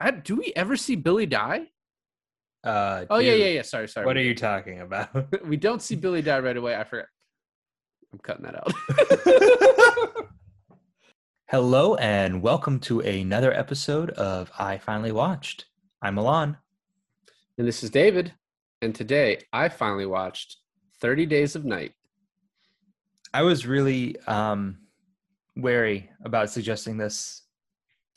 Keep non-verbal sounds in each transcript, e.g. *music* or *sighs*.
I, do we ever see Billy die? Uh, Oh yeah, dude, yeah, yeah. Sorry, sorry. What are you talking about? *laughs* we don't see Billy die right away. I forgot. I'm cutting that out. *laughs* Hello and welcome to another episode of I Finally Watched. I'm Milan. and this is David. And today I finally watched 30 Days of Night. I was really um, wary about suggesting this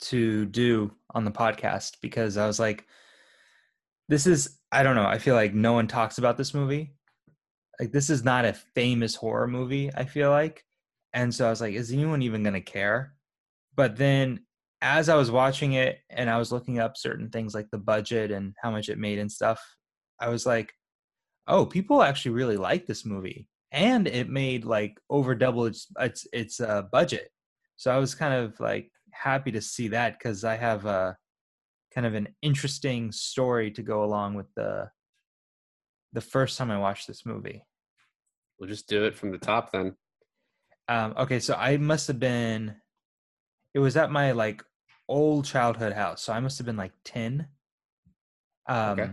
to do on the podcast because I was like, this is, I don't know, I feel like no one talks about this movie. Like, this is not a famous horror movie, I feel like. And so I was like, is anyone even going to care? But then as I was watching it and I was looking up certain things like the budget and how much it made and stuff, I was like, oh, people actually really like this movie. And it made like over double its its its uh, budget. So I was kind of like happy to see that because I have a kind of an interesting story to go along with the the first time I watched this movie. We'll just do it from the top then. Um, okay, so I must have been. It was at my like old childhood house, so I must have been like ten. Um, Okay.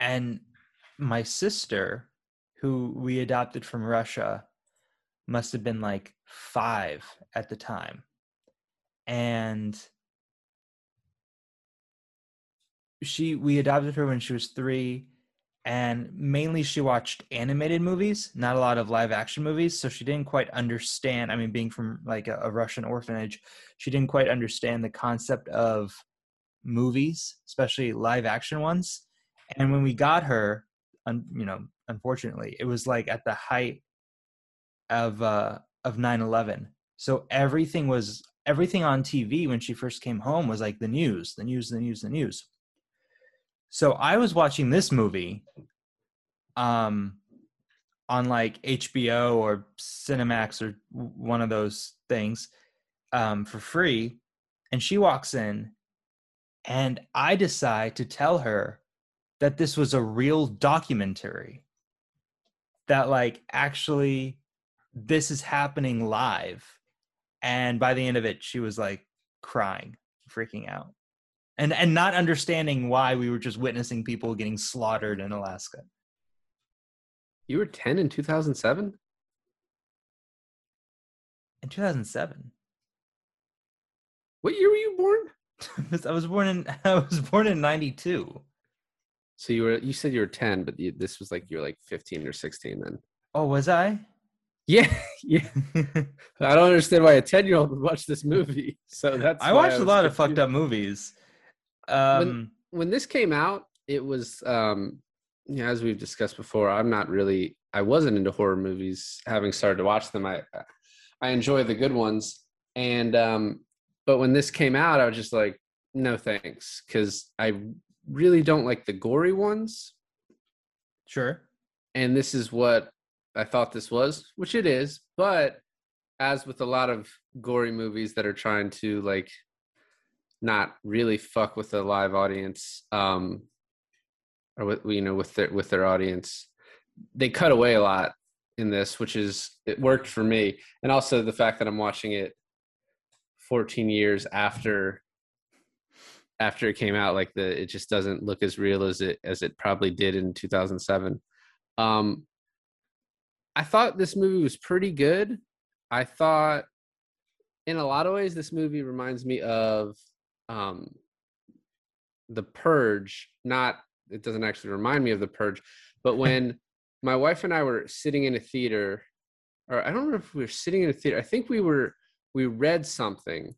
And my sister, who we adopted from Russia, must have been like five at the time, and she we adopted her when she was three and mainly she watched animated movies not a lot of live action movies so she didn't quite understand i mean being from like a, a russian orphanage she didn't quite understand the concept of movies especially live action ones. And when we got her un, you know unfortunately it was like at the height of uh of 9-11 so everything was everything on tv when she first came home was like the news the news the news the news. So I was watching this movie um on like HBO or Cinemax or one of those things um for free and she walks in and I decide to tell her that this was a real documentary that like actually this is happening live and by the end of it she was like crying freaking out and and not understanding why we were just witnessing people getting slaughtered in Alaska. You were 10 in 2007? In 2007, What year were you born? *laughs* I was born in *laughs* I was born in 92. So you were you said you were 10, but you, this was like you were like 15 or 16 then. Oh, was I? Yeah, *laughs* yeah. I don't understand why a 10 year old would watch this movie. So that's I watched a was lot of fucked up movies. Um, when this came out, it was um know, as we've discussed before, I'm not really I wasn't into horror movies having started to watch them. I I enjoy the good ones. And um but when this came out, I was just like, no thanks. Cause I really don't like the gory ones. sure. And this is what I thought this was, which it is, but as with a lot of gory movies that are trying to like not really fuck with the live audience um or with you know with their with their audience they cut away a lot in this which is it worked for me. And also the fact that i'm watching it 14 years after after it came out like the it just doesn't look as real as it as it probably did in 2007 um i thought this movie was pretty good. I thought in a lot of ways this movie reminds me of um the purge. Not it doesn't actually remind me of the purge but *laughs* when my wife and i were sitting in a theater or i don't remember if we were sitting in a theater i think we were we read something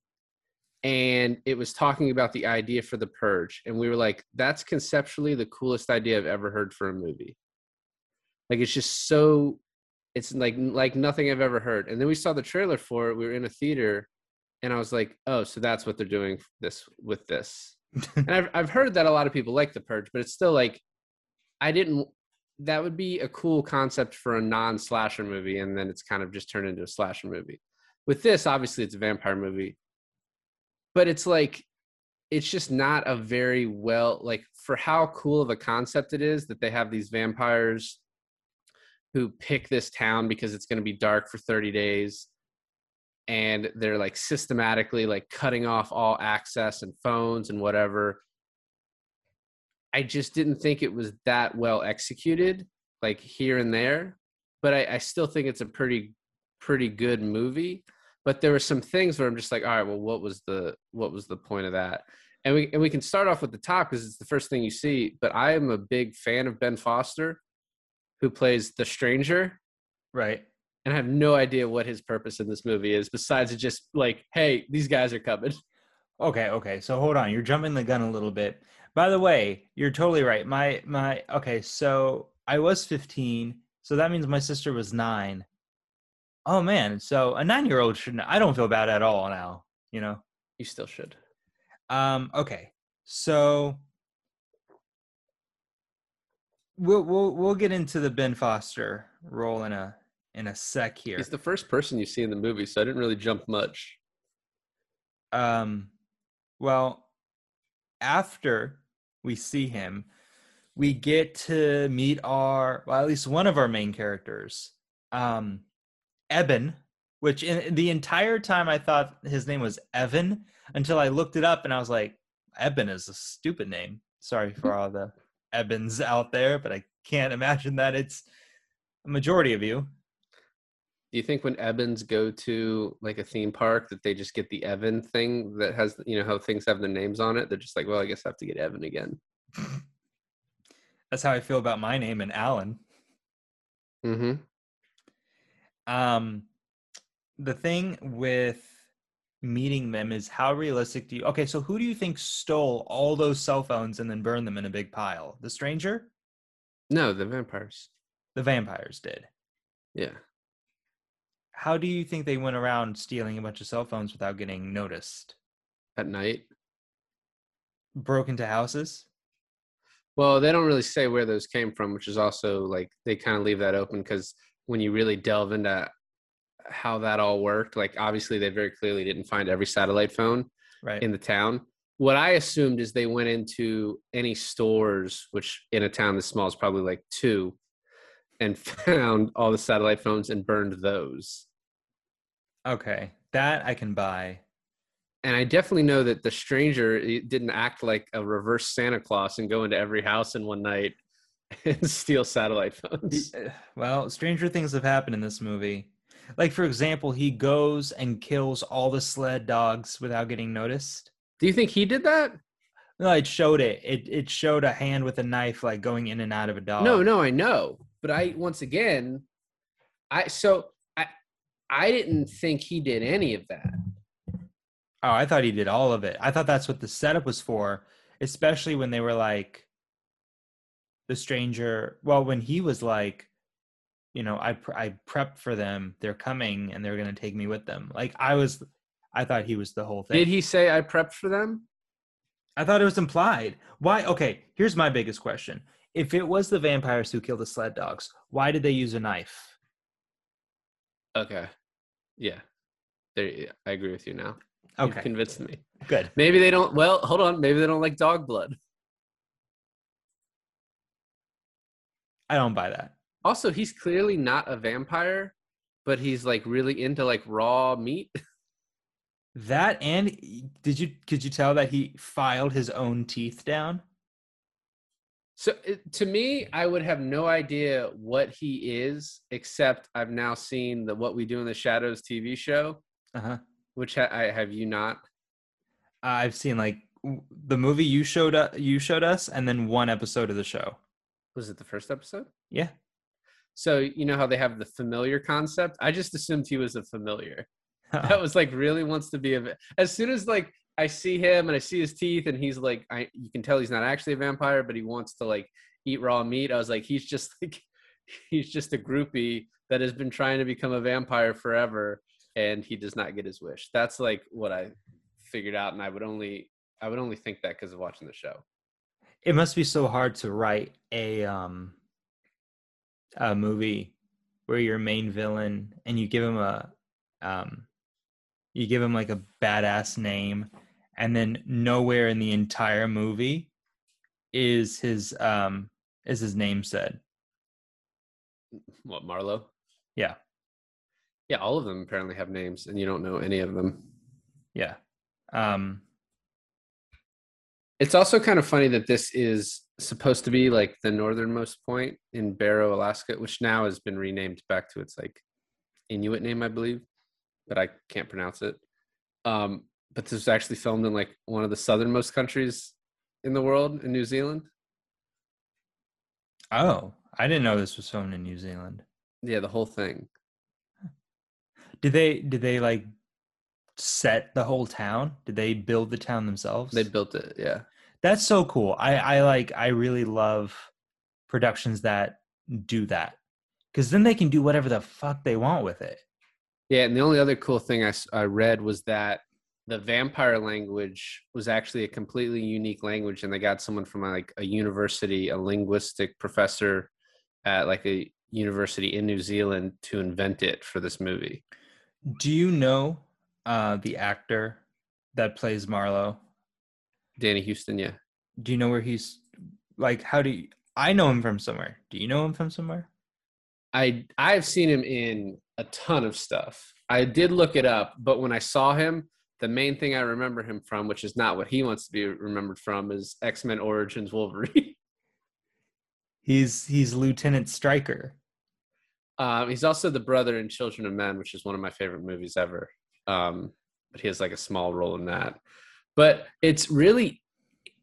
and it was talking about the idea for the purge and we were like that's conceptually the coolest idea i've ever heard for a movie. Like it's just so it's like like nothing i've ever heard. And then we saw the trailer for it we were in a theater and i was like oh so that's what they're doing this with this. *laughs* And I've, I've heard that a lot of people like the purge but it's still like i didn't that would be a cool concept for a non-slasher movie and then it's kind of just turned into a slasher movie. With this obviously it's a vampire movie. But it's like it's just not a very well like for how cool of a concept it is that they have these vampires who pick this town because it's going to be dark for 30 days and they're like systematically like cutting off all access and phones and whatever. I just didn't think it was that well executed like here and there but i, I still think it's a pretty pretty good movie. But there were some things where i'm just like all right well what was the what was the point of that? And we and we can start off with the top because it's the first thing you see but i am a big fan of ben foster who plays the stranger Right. and I have no idea what his purpose in this movie is besides just like, hey, these guys are coming. *laughs* Okay, okay. So hold on, you're jumping the gun a little bit. By the way, you're totally right. My my okay, so I was 15, so that means my sister was 9. Oh man, so a 9-year-old shouldn't I don't feel bad at all now, you know. You still should. Um okay. So we'll we'll we'll get into the Ben Foster role in a in a sec here. He's the first person you see in the movie, so I didn't really jump much. um well after we see him we get to meet our well at least one of our main characters um eben which in the entire time i thought his name was evan until i looked it up and i was like eben is a stupid name sorry for *laughs* all the ebens out there but i can't imagine that it's a majority of you Do you think when Evans go to like a theme park that they just get the Evan thing that has you know how things have their names on it? They're just like, well, I guess I have to get Evan again. *laughs* that's how i feel about my name and alan Mm-hmm. um the thing with meeting them is how realistic do you okay so who do you think stole all those cell phones and then burned them in a big pile the stranger No, the vampires. the vampires did Yeah. how do you think they went around stealing a bunch of cell phones without getting noticed At night. broke into houses Well, they don't really say where those came from, which is also like they kind of leave that open because when you really delve into how that all worked, like obviously they very clearly didn't find every satellite phone right in the town. What I assumed is they went into any stores, which in a town this small is probably like two, and *laughs* found all the satellite phones and burned those. okay that i can buy And I definitely know that the stranger didn't act like a reverse Santa Claus and go into every house in one night *laughs* and steal satellite phones. Uh, well stranger things have happened in this movie like for example he goes and kills all the sled dogs without getting noticed Do you think he did that? No, it showed it. It it showed a hand with a knife like going in and out of a dog. No, no, I know. But I once again, I so I I didn't think he did any of that. Oh, I thought he did all of it. I thought that's what the setup was for, especially when they were like the stranger. Well, when he was like, you know, I pre- I prepped for them. They're coming and they're gonna take me with them. Like I was, I thought he was the whole thing. Did he say I prepped for them? I thought it was implied. Why? Okay, here's my biggest question. If it was the vampires who killed the sled dogs, why did they use a knife? Okay. Yeah. There I agree with you now. You've Okay, convinced me. good. Maybe they don't well, hold on, maybe they don't like dog blood. I don't buy that. Also, he's clearly not a vampire, but he's like really into like raw meat. *laughs* That and did you could you tell that he filed his own teeth down? So it, to me, I would have no idea what he is, except I've now seen the What We Do in the Shadows TV show, Uh-huh. which ha- I have you not. I've seen like the movie you showed us, you showed us and then one episode of the show. Was it the first episode? Yeah. So you know how they have the familiar concept. I just assumed he was a familiar. *laughs* That was like really wants to be a. va- As soon as like I see him and I see his teeth and he's like, I you can tell he's not actually a vampire, but he wants to like eat raw meat. I was like, he's just *laughs* like, he's just a groupie that has been trying to become a vampire forever, and he does not get his wish. That's like what I figured out, and I would only I would only think that because of watching the show. it must be so hard to write a um a movie where your main villain and you give him a um you give him like a badass name and then nowhere in the entire movie is his um is his name said What Marlowe? Yeah. Yeah, all of them apparently have names, and you don't know any of them. Yeah. Um, It's also kind of funny that this is supposed to be like the northernmost point in Barrow, Alaska, which now has been renamed back to its like Inuit name, I believe, but I can't pronounce it. Um, but this was actually filmed in like one of the southernmost countries in the world, in New Zealand. oh, I didn't know this was filmed in New Zealand. Yeah, the whole thing. Did they did they like set the whole town? Did they build the town themselves? They built it. Yeah. That's so cool. I I like I really love productions that do that. Cuz then they can do whatever the fuck they want with it. Yeah, and the only other cool thing I, I read was that the vampire language was actually a completely unique language, and they got someone from like a university, a linguistic professor at like a university in New Zealand to invent it for this movie. Do you know uh the actor that plays Marlowe? Danny Huston, yeah, Do you know where he's like how do you I know him from somewhere. Do you know him from somewhere? I I've seen him in a ton of stuff. I did look it up, but when I saw him, the main thing I remember him from, which is not what he wants to be remembered from, is X Men Origins Wolverine. *laughs* He's he's Lieutenant Stryker. Um, he's also the brother in Children of Men, which is one of my favorite movies ever. Um, but he has like a small role in that. But it's really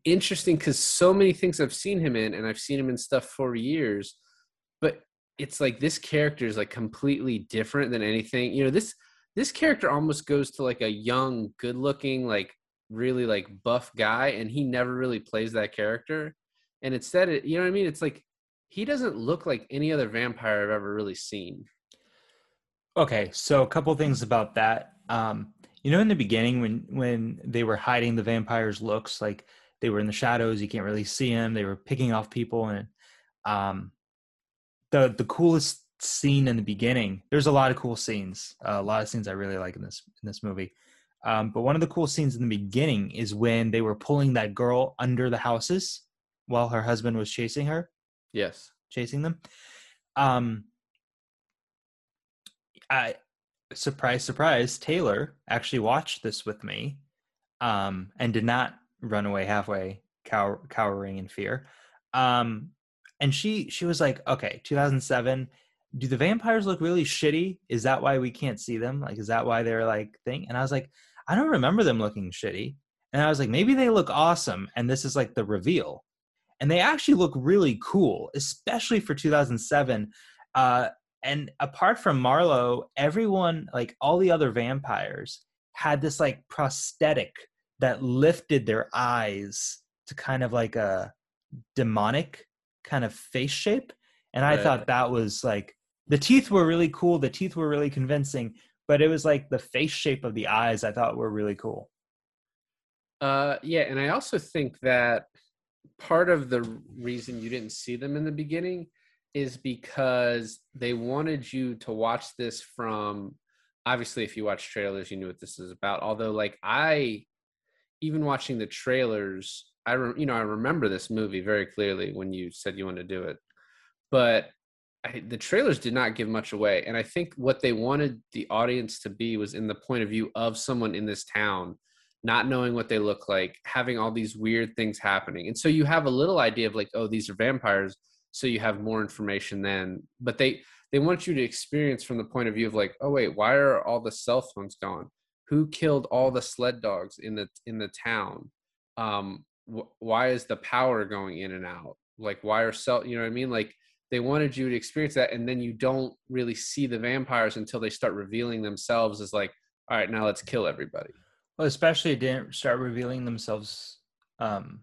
interesting because so many things I've seen him in, and I've seen him in stuff for years. But it's like this character is like completely different than anything. You know, this this character almost goes to like a young, good-looking, like really like buff guy, and he never really plays that character. And instead, it, you know what I mean? It's like he doesn't look like any other vampire I've ever really seen. Okay, so a couple things about that. Um, you know, in the beginning when when they were hiding the vampires' looks, like they were in the shadows, you can't really see them. They were picking off people, and um, the the coolest scene in the beginning. There's a lot of cool scenes, uh, a lot of scenes I really like in this in this movie. Um, but one of the cool scenes in the beginning is when they were pulling that girl under the houses while her husband was chasing her Yes. chasing them. Um, I surprise, surprise. Taylor actually watched this with me, um, and did not run away halfway, cower, cowering in fear. Um, and she she was like, "Okay, 2007. Do the vampires look really shitty? Is that why we can't see them? Like, is that why they're like thing?" And I was like, "I don't remember them looking shitty." And I was like, "Maybe they look awesome." And this is like the reveal and they actually look really cool, especially for 2007. Uh, and apart from Marlowe, everyone, like all the other vampires, had this like prosthetic that lifted their eyes to kind of like a demonic kind of face shape. And I Right. thought that was like the teeth were really cool, the teeth were really convincing, but it was like the face shape of the eyes I thought were really cool. Uh, yeah, and I also think that part of the reason you didn't see them in the beginning is because they wanted you to watch this from obviously if you watch trailers you knew what this is about. Although like i even watching the trailers i re- you know i remember this movie very clearly when you said you wanted to do it. But I, the trailers did not give much away. And i think what they wanted the audience to be was in the point of view of someone in this town not knowing what they look like having all these weird things happening. And so you have a little idea of like oh these are vampires so you have more information then but they they want you to experience from the point of view of like oh wait why are all the cell phones gone? Who killed all the sled dogs in the in the town? Um wh- why is the power going in and out? Like why are cell you know what i mean? Like they wanted you to experience that and then you don't really see the vampires until they start revealing themselves as like all right now let's kill everybody. Well, especially didn't start revealing themselves um,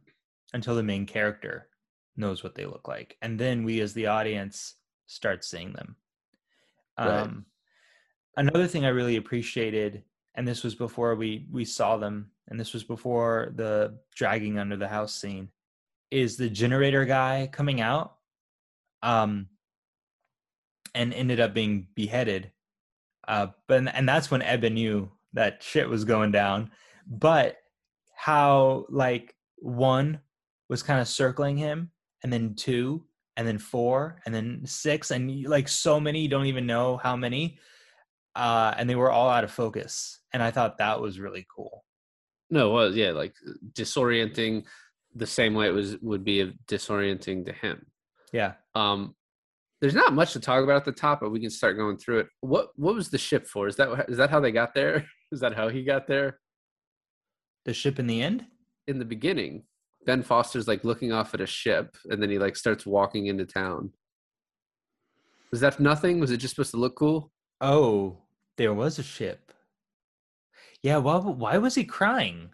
until the main character knows what they look like, and then we, as the audience, start seeing them. Right. Um, Another thing I really appreciated, and this was before we we saw them, and this was before the dragging under the house scene, is the generator guy coming out, um, and ended up being beheaded. Uh, but and that's when Eben knew that shit was going down. But how like one was kind of circling him, and then two, and then four, and then six, and like so many, you don't even know how many. uh, and they were all out of focus, and I thought that was really cool. No, it was yeah, like disorienting the same way it was would be disorienting to him. Yeah. Um, there's not much to talk about at the top, but we can start going through it. What what was the ship for? Is that is that how they got there? *laughs* Is that how he got there? The ship in the end? In the beginning, Ben Foster's like looking off at a ship, and then he like starts walking into town. Was that nothing? Was it just supposed to look cool? Oh, there was a ship. Yeah, why why was he crying?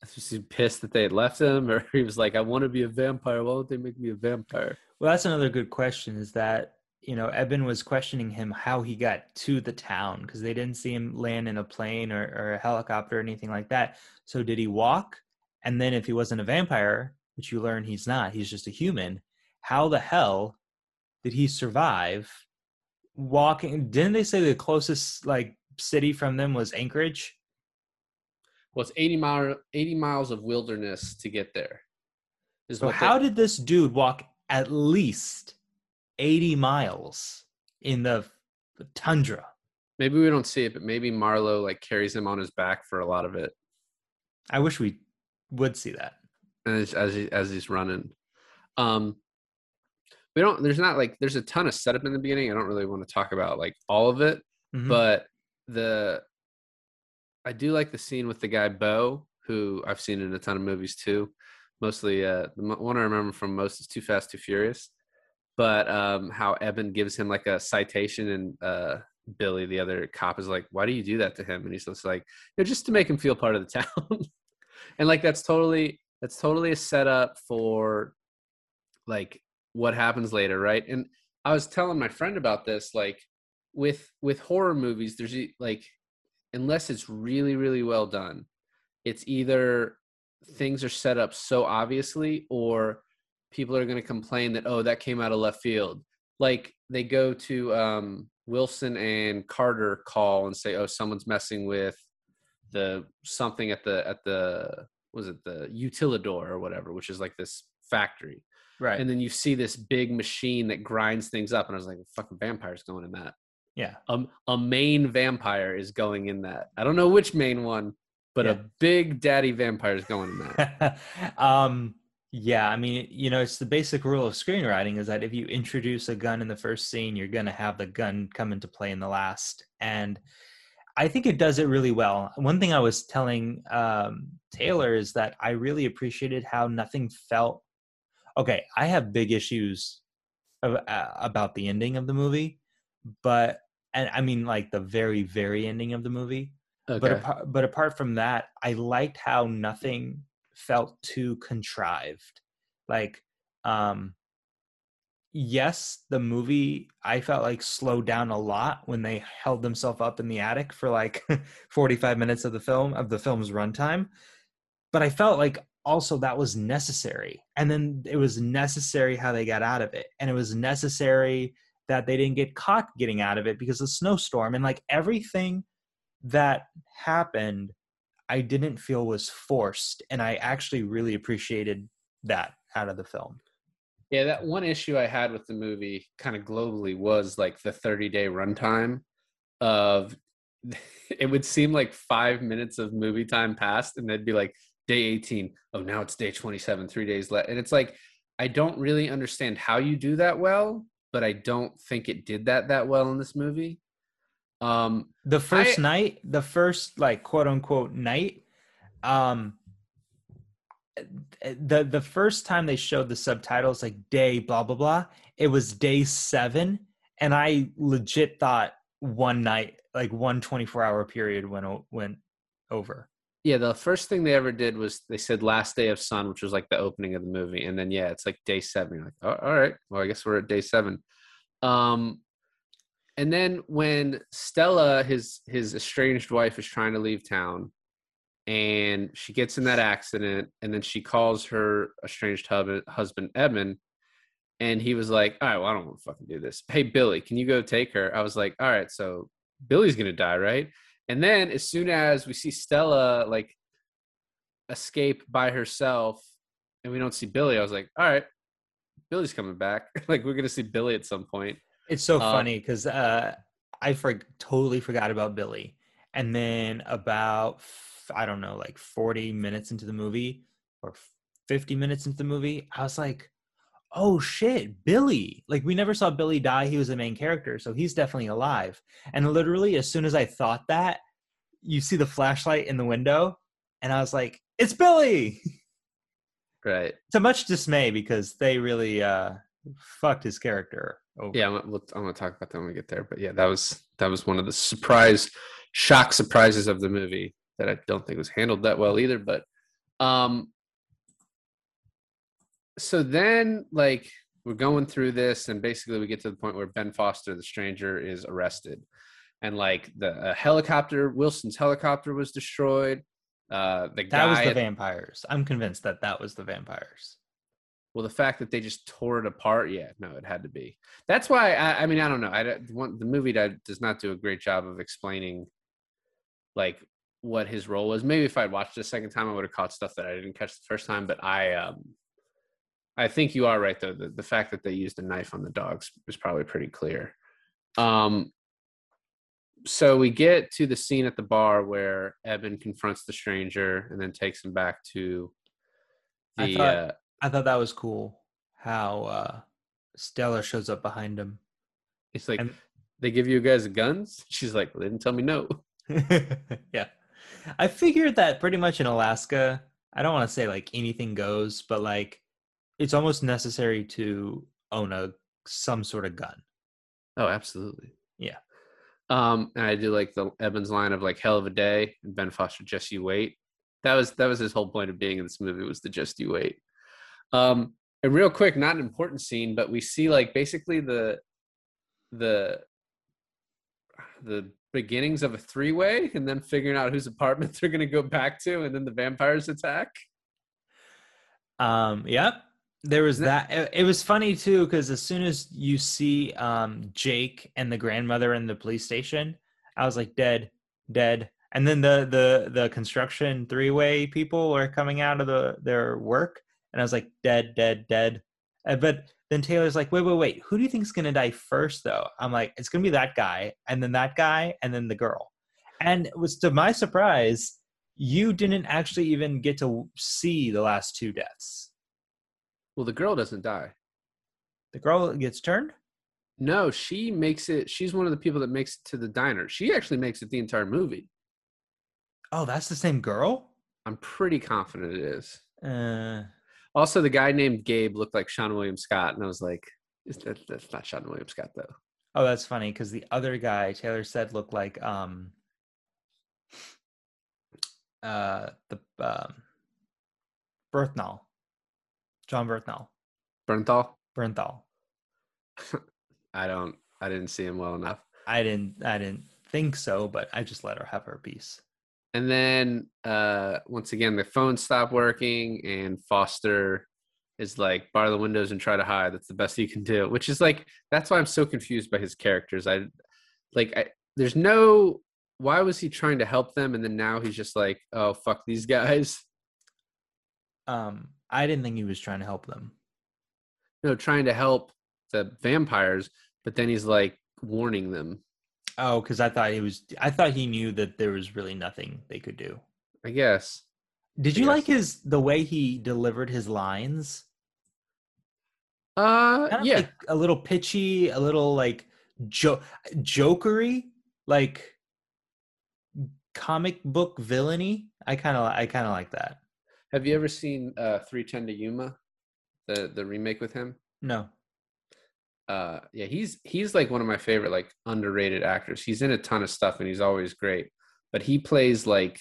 Was he pissed that they had left him, *laughs* or he was like, "I want to be a vampire. Why don't they make me a vampire?" Well, that's another good question. Is that you know Eben was questioning him how he got to the town because they didn't see him land in a plane or, or a helicopter or anything like that. So did he walk? And then if he wasn't a vampire, which you learn he's not, he's just a human. How the hell did he survive walking? Didn't they say the closest like city from them was Anchorage? Well, it's 80 mile 80 miles of wilderness to get there. so how they, did this dude walk at least 80 miles in the tundra? Maybe we don't see it, but maybe Marlowe like carries him on his back for a lot of it. I wish we would see that. As as, he, as he's running, um, we don't. There's not like there's a ton of setup in the beginning. I don't really want to talk about like all of it, mm-hmm. but the I do like the scene with the guy Bo, who I've seen in a ton of movies too. Mostly, uh, the one I remember from most is Too Fast, Too Furious. But um, how Eben gives him like a citation, and uh, Billy, the other cop, is like, "Why do you do that to him?" And he's just like, you know, "Just to make him feel part of the *laughs* town." And like that's totally that's totally a setup for like what happens later, right? And I was telling my friend about this, like with with horror movies, there's like unless it's really really well done it's either things are set up so obviously or people are going to complain that oh that came out of left field like they go to um, wilson and carter call and say oh someone's messing with the something at the at the was it the utilidor or whatever which is like this factory right and then you see this big machine that grinds things up and i was like fucking vampires going in that yeah. A, a main vampire is going in that. I don't know which main one, but yeah. a big daddy vampire is going in that. *laughs* um, yeah, I mean, you know, it's the basic rule of screenwriting is that if you introduce a gun in the first scene, you're going to have the gun come into play in the last. And I think it does it really well. One thing I was telling um, Taylor is that I really appreciated how nothing felt. Okay, I have big issues of, uh, about the ending of the movie, but and I mean like the very very ending of the movie. Okay. But apart, but apart from that, I liked how nothing felt too contrived. Like um yes, the movie I felt like slowed down a lot when they held themselves up in the attic for like *laughs* 45 minutes of the film of the film's runtime. But I felt like also that was necessary. And then it was necessary how they got out of it. And it was necessary that they didn't get caught getting out of it because of the snowstorm and like everything that happened i didn't feel was forced and i actually really appreciated that out of the film yeah that one issue i had with the movie kind of globally was like the 30 day runtime of *laughs* it would seem like five minutes of movie time passed and they'd be like day 18 oh now it's day 27 three days left and it's like i don't really understand how you do that well but I don't think it did that that well in this movie. Um, the first I, night, the first like quote unquote night, um, the the first time they showed the subtitles like day blah blah blah, it was day seven, and I legit thought one night, like one 24 hour period went went over. Yeah, the first thing they ever did was they said last day of sun, which was like the opening of the movie, and then yeah, it's like day seven. You're like, oh, all right, well, I guess we're at day seven. Um, and then when Stella, his his estranged wife, is trying to leave town, and she gets in that accident, and then she calls her estranged hub- husband Eben, and he was like, "All right, well, I don't want to fucking do this. Hey, Billy, can you go take her?" I was like, "All right, so Billy's gonna die, right?" And then as soon as we see Stella like escape by herself and we don't see Billy, I was like, all right, Billy's coming back. *laughs* like we're gonna see Billy at some point. It's so uh, funny because uh, I for, totally forgot about Billy. And then about I don't know, like 40 minutes into the movie or 50 minutes into the movie, I was like, oh shit, Billy. Like we never saw Billy die. He was the main character, so he's definitely alive. And literally, as soon as I thought that, you see the flashlight in the window, and I was like, it's Billy. Right. to much dismay because they really uh fucked his character over. Yeah, I'm, I'm gonna talk about that when we get there. But yeah, that was that was one of the surprise, shock surprises of the movie that I don't think was handled that well either. But, um, so then like we're going through this, and basically we get to the point where Ben Foster, the stranger, is arrested, and like the a helicopter, Wilson's helicopter was destroyed. Uh, the That was the at- vampires. I'm convinced that that was the vampires. Well, the fact that they just tore it apart, yeah, no, it had to be. That's why I, I mean I don't know. I don't- one, the movie that does not do a great job of explaining like what his role was. Maybe if I'd watched it a second time, I would have caught stuff that I didn't catch the first time. But I, um, I think you are right though. The, the fact that they used a knife on the dogs was probably pretty clear. Um, so we get to the scene at the bar where Eben confronts the stranger and then takes him back to I the. thought- uh, I thought that was cool how uh Stella shows up behind him. It's like And- they give you guys guns. She's like, they didn't tell me no. *laughs* yeah. I figured that pretty much in Alaska, I don't want to say like anything goes, but like it's almost necessary to own a some sort of gun. Oh, absolutely. Yeah. Um, and I do like the Evans line of like "hell of a day" and Ben Foster, "just you wait." That was that was his whole point of being in this movie was the "just you wait." Um, and real quick, not an important scene, but we see like basically the the the beginnings of a three way, and then figuring out whose apartment *laughs* they're going to go back to, and then the vampires attack. Um, yep. There was Th- that. It, it was funny too because as soon as you see um Jake and the grandmother in the police station, I was like, dead, dead. And then the the the construction three way people are coming out of the their work, and I was like, dead, dead, dead. Uh, but then Taylor's like, wait, wait, wait. Who do you think's gonna die first, though? I'm like, it's gonna be that guy, and then that guy, and then the girl. And it was to my surprise, you didn't actually even get to see the last two deaths. Well, the girl doesn't die. The girl gets turned. No, she makes it. She's one of the people that makes it to the diner. She actually makes it the entire movie. Oh, that's the same girl. I'm pretty confident it is. Uh, Also, the guy named Gabe looked like Seann William Scott, and I was like, that, "That's not Seann William Scott, though." oh, that's funny because the other guy Taylor said looked like um, uh, the um, Berthnall, John Berthnall, Bernthal. Bernthal. *laughs* I don't. I didn't see him well enough. I didn't, I didn't think so, but I just let her have her piece. And then uh, once again, the phone stopped working, and Foster is like, "Bar the windows and try to hide." That's the best you can do. Which is like, that's why I'm so confused by his characters. I like, I, there's no. Why was he trying to help them, and then now he's just like, "Oh fuck these guys." Um, I didn't think he was trying to help them. No, trying to help the vampires, but then he's like warning them. Oh, because I thought he was. I thought he knew that there was really nothing they could do. I guess. Did I you like his the way he delivered his lines? Uh, kind of yeah. like a little pitchy, a little like jo- jokery, like comic book villainy. I kind of I kind of like that. Have you ever seen uh 310 to Yuma, the the remake with him? No. Uh yeah he's he's like one of my favorite like underrated actors he's in a ton of stuff and he's always great but he plays like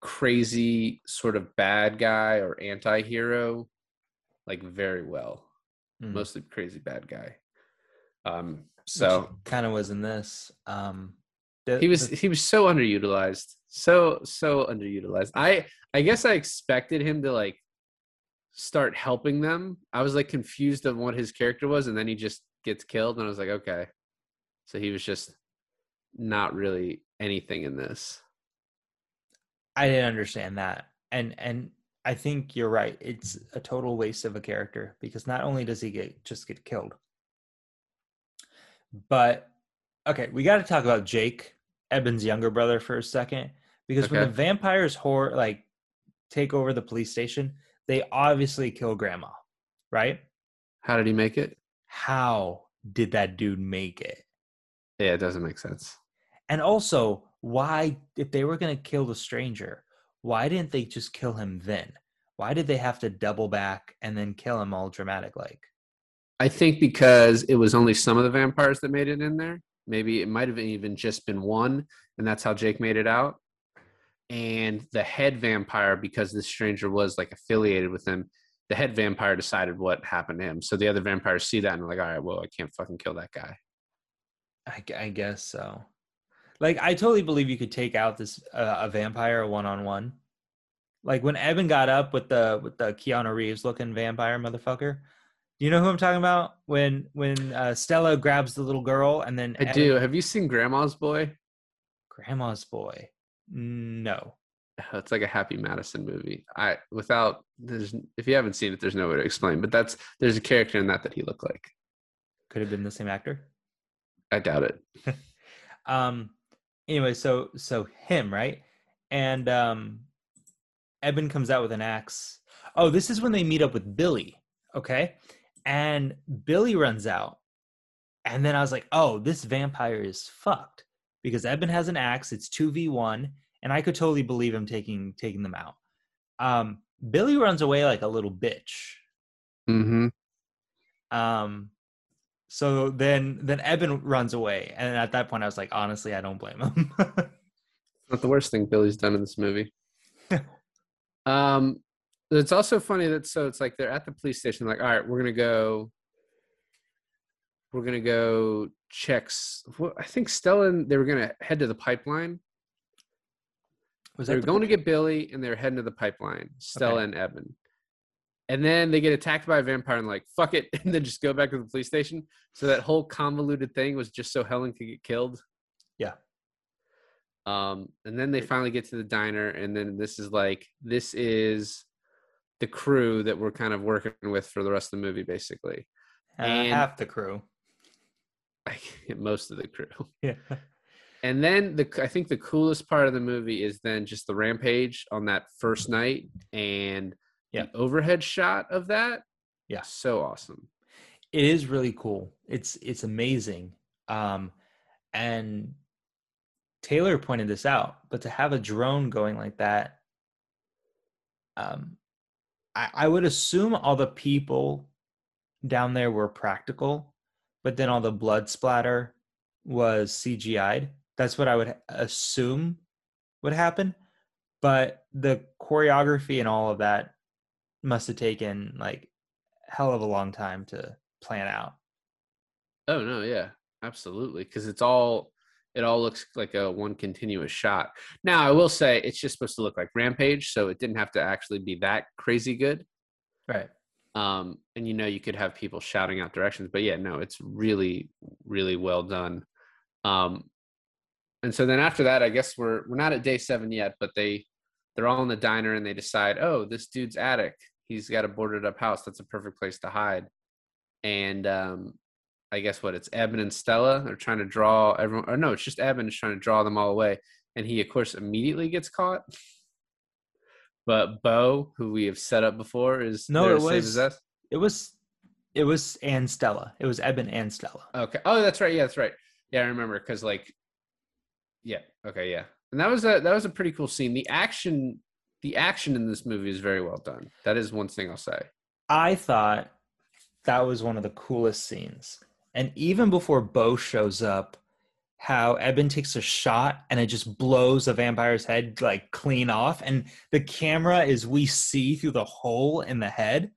crazy sort of bad guy or anti-hero like very well Mm. mostly crazy bad guy um so kind of was in this. Um, the- he was the- he was so underutilized so so underutilized i i guess i expected him to like start helping them i was like confused of what his character was and then he just gets killed and i was like okay. So he was just not really anything in this. I didn't understand that, and and I think you're right. It's a total waste of a character because not only does he get just get killed, but Okay, we got to talk about Jake, Eben's younger brother, for a second, because when the vampires hor like take over the police station, they obviously kill Grandma, right? How did he make it? How did that dude make it? Yeah, it doesn't make sense. And also, why, if they were going to kill the stranger, why didn't they just kill him then? Why did they have to double back and then kill him all dramatic like? I think because it was only some of the vampires that made it in there. Maybe it might have even just been one, and that's how Jake made it out. And the head vampire, because the stranger was like affiliated with him, the head vampire decided what happened to him. So the other vampires see that and like, all right, well, I can't fucking kill that guy. I, I guess so. Like, I totally believe you could take out this uh, a vampire one on one. Like when Evan got up with the with the Keanu Reeves looking vampire motherfucker. Do you know who I'm talking about? When when uh, Stella grabs the little girl and then I Evan- do. Have you seen Grandma's Boy? Grandma's boy. No. It's like a Happy Madison movie. I without there's if you haven't seen it, there's no way to explain. But that's there's a character in that that he looked like. Could have been the same actor. I doubt it. *laughs* um anyway so so him right and um eben comes out with an axe oh this is when they meet up with billy okay and billy runs out and then i was like oh this vampire is fucked because eben has an axe it's 2v1 and i could totally believe him taking taking them out um billy runs away like a little bitch Mm-hmm. um so then then eben runs away and at that point i was like honestly i don't blame him *laughs* Not the worst thing Billy's done in this movie. *laughs* um, it's also funny that so it's like they're at the police station, like, all right, we're gonna go. We're gonna go checks. Well, I think Stella and they were gonna head to the pipeline. was They were the going to get Billy, and they were heading to the pipeline. Stella Okay. and Evan. And then they get attacked by a vampire and like fuck it, *laughs* and then just go back to the police station. So that whole convoluted thing was just so Helen could get killed. Yeah. Um, and then they finally get to the diner, and then this is like this is the crew that we're kind of working with for the rest of the movie, basically. Uh, and- half the crew. *laughs* Most of the crew. Yeah. *laughs* And then the I think the coolest part of the movie is then just the rampage on that first night and Yeah. the overhead shot of that. Yeah. So awesome. It is really cool. It's it's amazing. Um and Taylor pointed this out, but to have a drone going like that, um I, I would assume all the people down there were practical, but then all the blood splatter was CGI'd. That's what I would assume would happen. But the choreography and all of that must have taken like hell of a long time to plan out. Oh no, yeah. Absolutely. Cause it's all it all looks like a one continuous shot. Now I will say it's just supposed to look like Rampage, so it didn't have to actually be that crazy good. Right. Um and you know you could have people shouting out directions but yeah no it's really really well done. Um and so then after that i guess we're we're not at day seven yet but they they're all in the diner and they decide oh this dude's attic. He's got a boarded up house. That's a perfect place to hide. And um i guess what it's eben and stella? They're trying to draw everyone or no it's just eben is trying to draw them all away. And he of course immediately gets caught but bo who we have set up before is No, it to save his was- It was it was and Stella. It was Eben and Stella. Okay. Oh, that's right. Yeah, that's right. Yeah, I remember because like, yeah. Okay, yeah. And that was a that was a pretty cool scene. The action, the action in this movie is very well done. That is one thing I'll say. I thought that was one of the coolest scenes. And even before Bo shows up, how Eben takes a shot and it just blows a vampire's head like clean off. And the camera is we see through the hole in the head.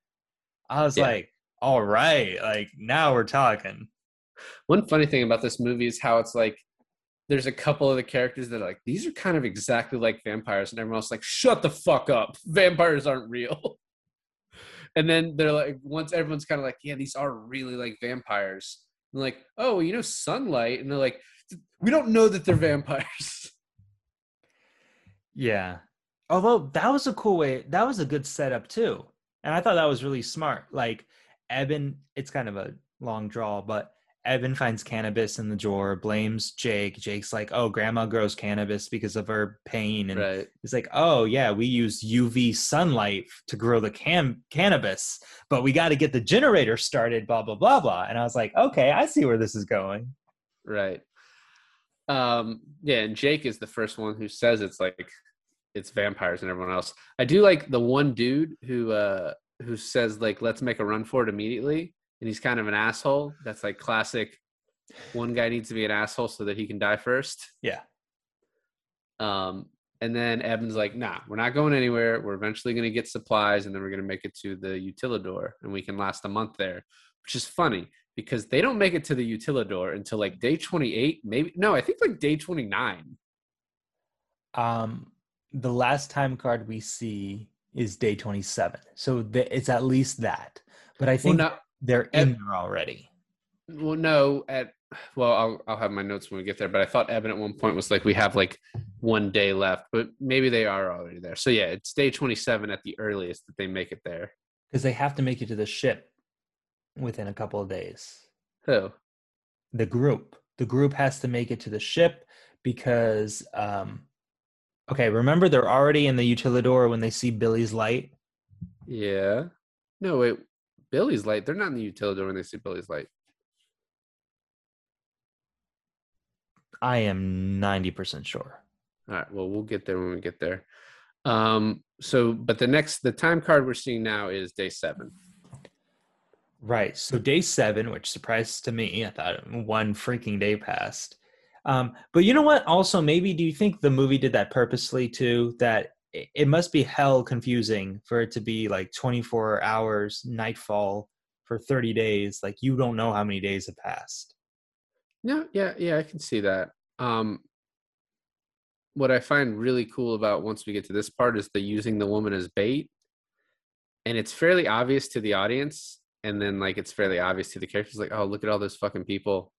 I was Yeah. like, all right, like now we're talking. One funny thing about this movie is how it's like there's a couple of the characters that are like these are kind of exactly like vampires, and everyone else like shut the fuck up, vampires aren't real. *laughs* And then they're like, once everyone's kind of like, yeah, these are really like vampires. And like, oh, you know, sunlight, and they're like, we don't know that they're vampires. Yeah. Although that was a cool way, that was a good setup too. And I thought that was really smart. Like Eben, it's kind of a long draw, but Evan finds cannabis in the drawer, blames Jake. Jake's like, "Oh, grandma grows cannabis because of her pain," and right. he's like, "Oh yeah, we use UV sunlight to grow the cam- cannabis, but we got to get the generator started." Blah blah blah blah. And I was like, "Okay, I see where this is going." Right. Um. Yeah, and Jake is the first one who says it's like it's vampires and everyone else. I do like the one dude who uh who says like let's make a run for it immediately and he's kind of an asshole. That's like classic. One guy needs to be an asshole so that he can die first. Yeah. Um, and then Evan's like, nah, we're not going anywhere. We're eventually going to get supplies and then we're going to make it to the utilidor and we can last a month there, which is funny because they don't make it to the utilidor until like day 28, maybe. No, I think like day 29. Um, the last time card we see is day 27. So the, it's at least that. But I think Well, no, they're in there already. Well, no, at well, I'll I'll have my notes when we get there. But I thought Evan at one point was like, we have like one day left, but maybe they are already there. So yeah, it's day twenty seven at the earliest that they make it there. Because they have to make it to the ship within a couple of days. Who? The group. The group has to make it to the ship because um okay, remember they're already in the utilidor when they see Billy's light. Yeah. No, wait. Billy's light. They're not in the utilidor when they see Billy's light. I am 90% sure. All right. Well, we'll get there when we get there. Um. So, but the next, the time card we're seeing now is day seven. Right. So day seven, which surprised to me, I thought one freaking day passed. Um, but you know what? Also, maybe do you think the movie did that purposely too? That it must be hell confusing for it to be like 24 hours, nightfall for 30 days. Like you don't know how many days have passed. No, yeah, yeah, I can see that. Um, what I find really cool about once we get to this part is the using the woman as bait, and it's fairly obvious to the audience, and then like it's fairly obvious to the characters. Like, oh, look at all those fucking people,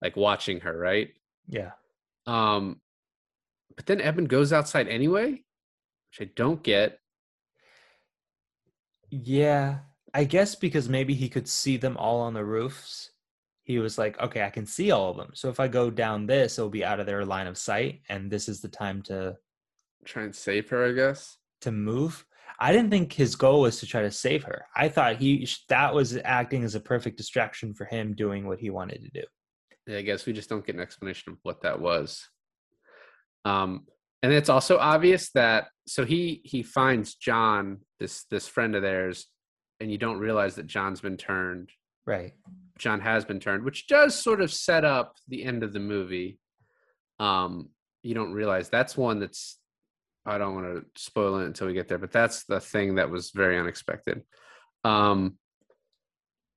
like watching her, right? Yeah. Um, but then Eben goes outside anyway, which I don't get. Yeah. I guess because maybe he could see them all on the roofs. He was like, okay, I can see all of them. So if I go down this, it'll be out of their line of sight. And this is the time to Try and save her, I guess. to move. I didn't think his goal was to try to save her. I thought he that was acting as a perfect distraction for him doing what he wanted to do. Yeah, I guess we just don't get an explanation of what that was. Um, and it's also obvious that so he he finds John, this this friend of theirs, and you don't realize that John's been turned. Right. John has been turned, which does sort of set up the end of the movie. Um, you don't realize that's one that's I don't want to spoil it until we get there, but that's the thing that was very unexpected. Um,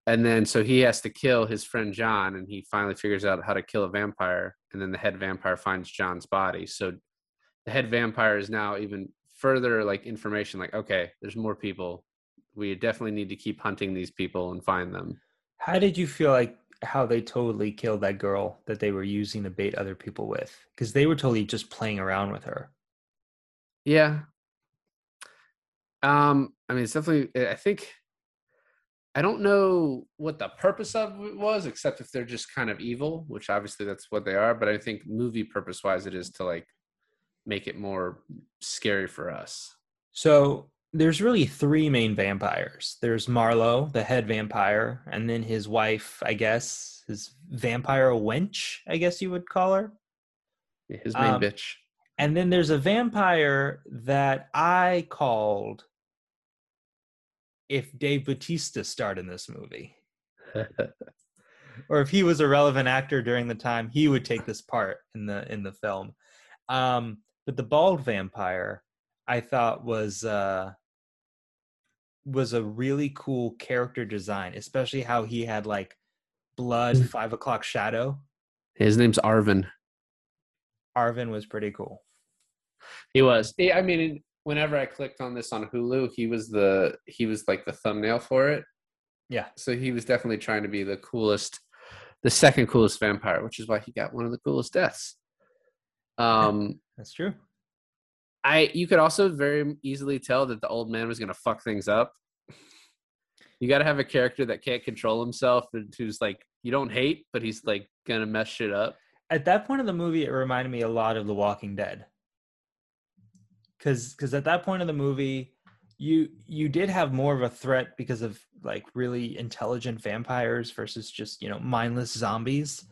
and then so he has to kill his friend John, and he finally figures out how to kill a vampire, and then the head vampire finds John's body. So the head vampire is now even further like information like okay, there's more people. We definitely need to keep hunting these people and find them. How did you feel like how they totally killed that girl that they were using to bait other people with? Because they were totally just playing around with her. Yeah. Um, I mean, it's definitely. I think. I don't know what the purpose of it was, except if they're just kind of evil, which obviously that's what they are. But I think movie purpose wise, it is to like make it more scary for us. So there's really three main vampires. There's Marlow, the head vampire, and then his wife, I guess, his vampire wench, I guess you would call her. His main Um, bitch. And then there's a vampire that I called if Dave Bautista starred in this movie. *laughs* Or if he was a relevant actor during the time, he would take this part in the in the film. Um, but the bald vampire I thought was uh was a really cool character design, especially how he had like blood five o'clock shadow. His name's Arvin. Arvin was pretty cool. He was. Yeah, I mean, whenever I clicked on this on Hulu, he was the he was like the thumbnail for it. Yeah. So he was definitely trying to be the coolest, the second coolest vampire, which is why he got one of the coolest deaths. Um, That's true. I you could also very easily tell that the old man was gonna fuck things up. You got to have a character that can't control himself and who's like you don't hate, but he's like gonna mess shit up. At that point of the movie, it reminded me a lot of The Walking Dead. Because because at that point of the movie, you you did have more of a threat because of like really intelligent vampires versus just you know mindless zombies,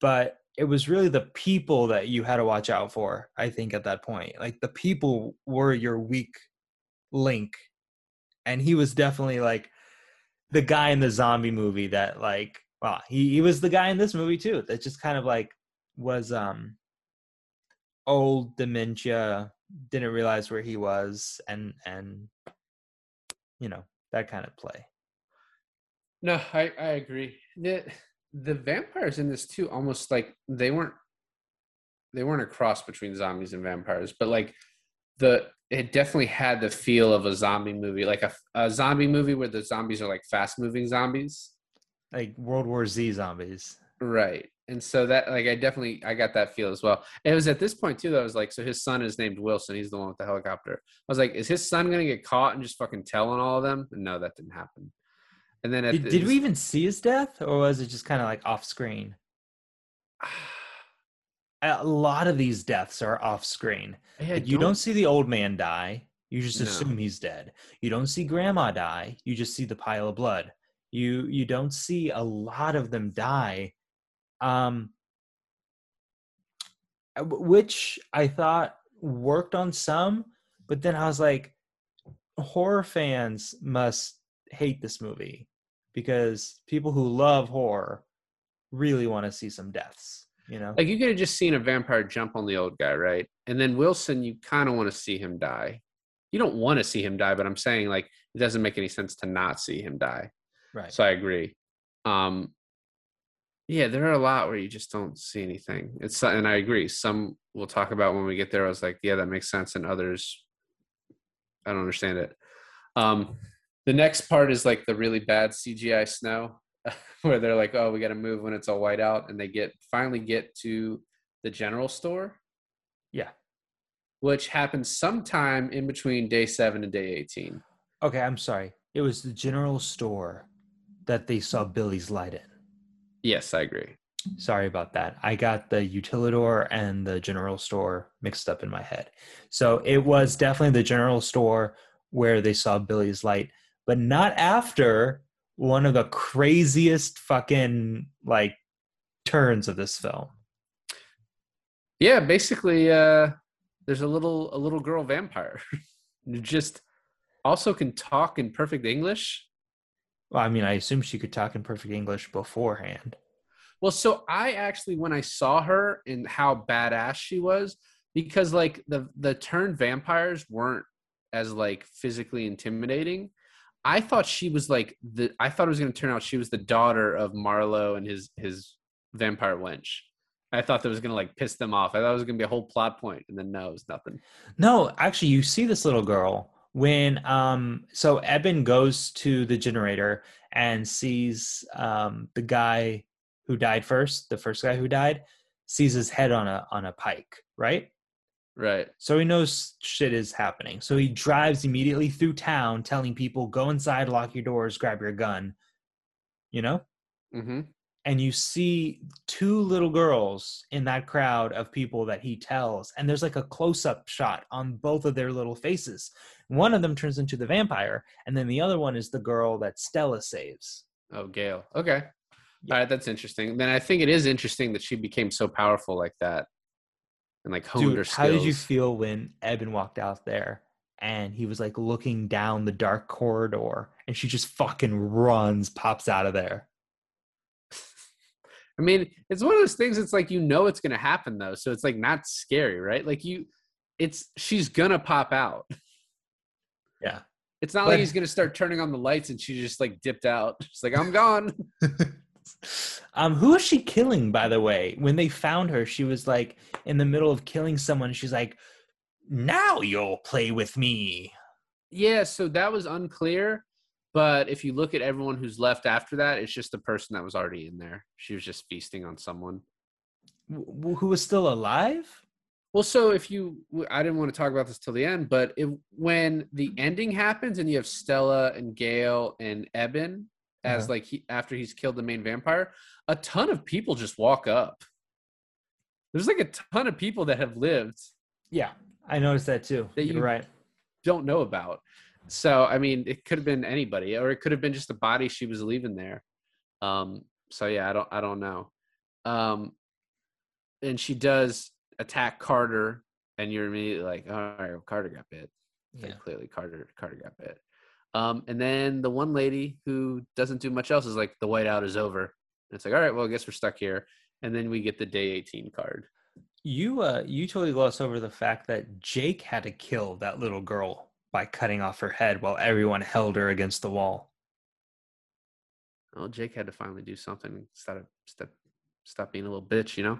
but it was really the people that you had to watch out for. I think at that point, like the people were your weak link, and he was definitely like the guy in the zombie movie that like well he, he was the guy in this movie too that just kind of like was um old dementia didn't realize where he was and and you know that kind of play No, I I agree. The the vampires in this too almost like they weren't they weren't a cross between zombies and vampires, but like the it definitely had the feel of a zombie movie, like a, a zombie movie where the zombies are like fast moving zombies. like world war z zombies Right. And so that like I definitely I got that feel as well. And it was at this point too that I was like, so his son is named Wilson. He's the one with the helicopter. I was like, is his son gonna get caught and just fucking tell on all of them? No, that didn't happen. And then at did, the, did we even see his death or was it just kind of like off screen *sighs* a lot of these deaths are off screen Yeah, Like, you don't see the old man die you just No. assume he's dead you don't see grandma die you just see the pile of blood you you don't see a lot of them die um uh, which i thought worked on some but then i was like horror fans must hate this movie because people who love horror really want to see some deaths you know like you could have just seen a vampire jump on the old guy, right? And then Wilson, you kind of want to see him die. You don't want to see him die, but I'm saying like it doesn't make any sense to not see him die. right So I agree. Um yeah, there are a lot where you just don't see anything. It's and I agree. Some we'll talk about when we get there. I was like, yeah, that makes sense, and others I don't understand it. Um the next part is like the really bad CGI snow *laughs* where they're like, oh, we got to move when it's all white out, and they get finally get to the general store, yeah which happens sometime in between day seven and day eighteen. Okay, I'm sorry. It was the general store that they saw Billy's light in. Yes, I agree. Sorry about that. I got the utilidor and the general store mixed up in my head. So it was definitely the general store where they saw Billy's light, but not after one of the craziest fucking like turns of this film. Yeah, basically, uh, there's a little a little girl vampire *laughs* who just also can talk in perfect English. Well, I mean, I assume she could talk in perfect English beforehand. Well, so I actually when I saw her and how badass she was, because like the the turned vampires weren't as like physically intimidating. I thought she was like the I thought it was gonna turn out she was the daughter of Marlow and his his vampire wench. I thought that was gonna like piss them off. I thought it was gonna be a whole plot point, and then no, it was nothing. No, actually, you see this little girl when um so Eben goes to the generator and sees um the guy who died first, the first guy who died, sees his head on a on a pike, right? Right. So he knows shit is happening. So he drives immediately through town telling people go inside, lock your doors, grab your gun. You know? Mm-hmm. And you see two little girls in that crowd of people that he tells and there's like a close-up shot on both of their little faces one of them turns into the vampire and then the other one is the girl that stella saves Oh, Gail. Okay. Yeah. All right, that's interesting. Then I think it is interesting that she became so powerful like that, and like honed her Dude, skills. how did you feel when eben walked out there and he was like looking down the dark corridor and she just fucking runs pops out of there I mean, it's one of those things. It's like you know it's gonna happen though, so it's like not scary, right? Like you, it's she's gonna pop out. yeah It's not But- like he's gonna start turning on the lights and she just like dipped out. *laughs* She's like, I'm gone. *laughs* um, who is she killing, by the way? When they found her, she was like in the middle of killing someone. She's like, "Now you'll play with me." yeah, so that was unclear. But if you look at everyone who's left after that, it's just the person that was already in there. She was just feasting on someone. Who was still alive? Well, so if you, I didn't want to talk about this till the end, but if, when the ending happens and you have Stella and Gail and Eben, as Uh-huh. like he after he's killed the main vampire, a ton of people just walk up. There's like a ton of people that have lived Yeah, I noticed that too. That You're you- right. don't know about. So I mean, it could have been anybody, or it could have been just a body she was leaving there. Um, so yeah, I don't, I don't know. Um, and she does attack Carter, and you're immediately like, all right, well, Carter got bit. Yeah. Clearly, Carter, Carter got bit. Um, and then the one lady who doesn't do much else is like, the whiteout is over. And it's like, all right, well, I guess we're stuck here. And then we get the day 18 card. You uh you totally gloss over the fact that Jake had to kill that little girl by cutting off her head while everyone held her against the wall. Well, Jake had to finally do something. Stop, stop, stop being a little bitch, you know?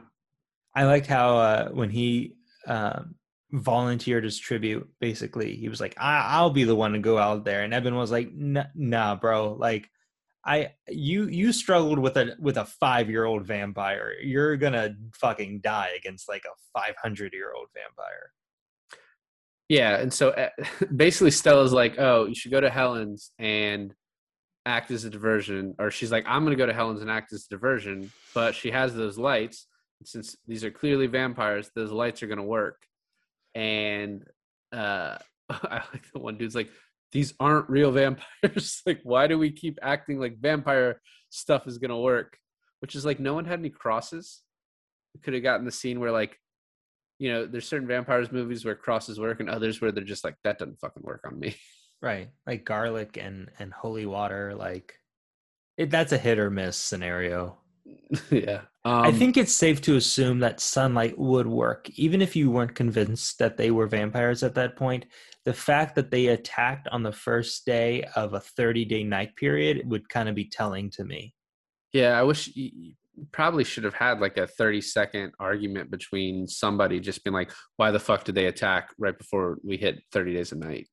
I liked how uh when he um volunteered his tribute, basically he was like, I- "I'll be the one to go out there," and Eben was like, "Nah, bro, like." I you you struggled with a with a five year old vampire. You're gonna fucking die against like a five hundred year old vampire. Yeah, and so uh, *laughs* basically Stella's like, "Oh, you should go to Helen's and act as a diversion," or she's like, "I'm going to go to Helen's and act as a diversion," but she has those lights. Since these are clearly vampires, those lights are going to work. And uh, *laughs* I like the one dude's like, "These aren't real *laughs* vampires. like, why do we keep acting like vampire stuff is going to work?" Which is like, no one had any crosses. We could have gotten the scene where like you know, there's certain vampires movies where crosses work and others where they're just like, that doesn't fucking work on me. *laughs* Right. Like garlic and and holy water like it, that's a hit or miss scenario. yeah. Um, I think it's safe to assume that sunlight would work even if you weren't convinced that they were vampires at that point. The fact that they attacked on the first day of a 30-day night period would kind of be telling to me. yeah, I wish probably should have had like a 30 second argument between somebody just being like, why the fuck did they attack right before we hit 30 days a night?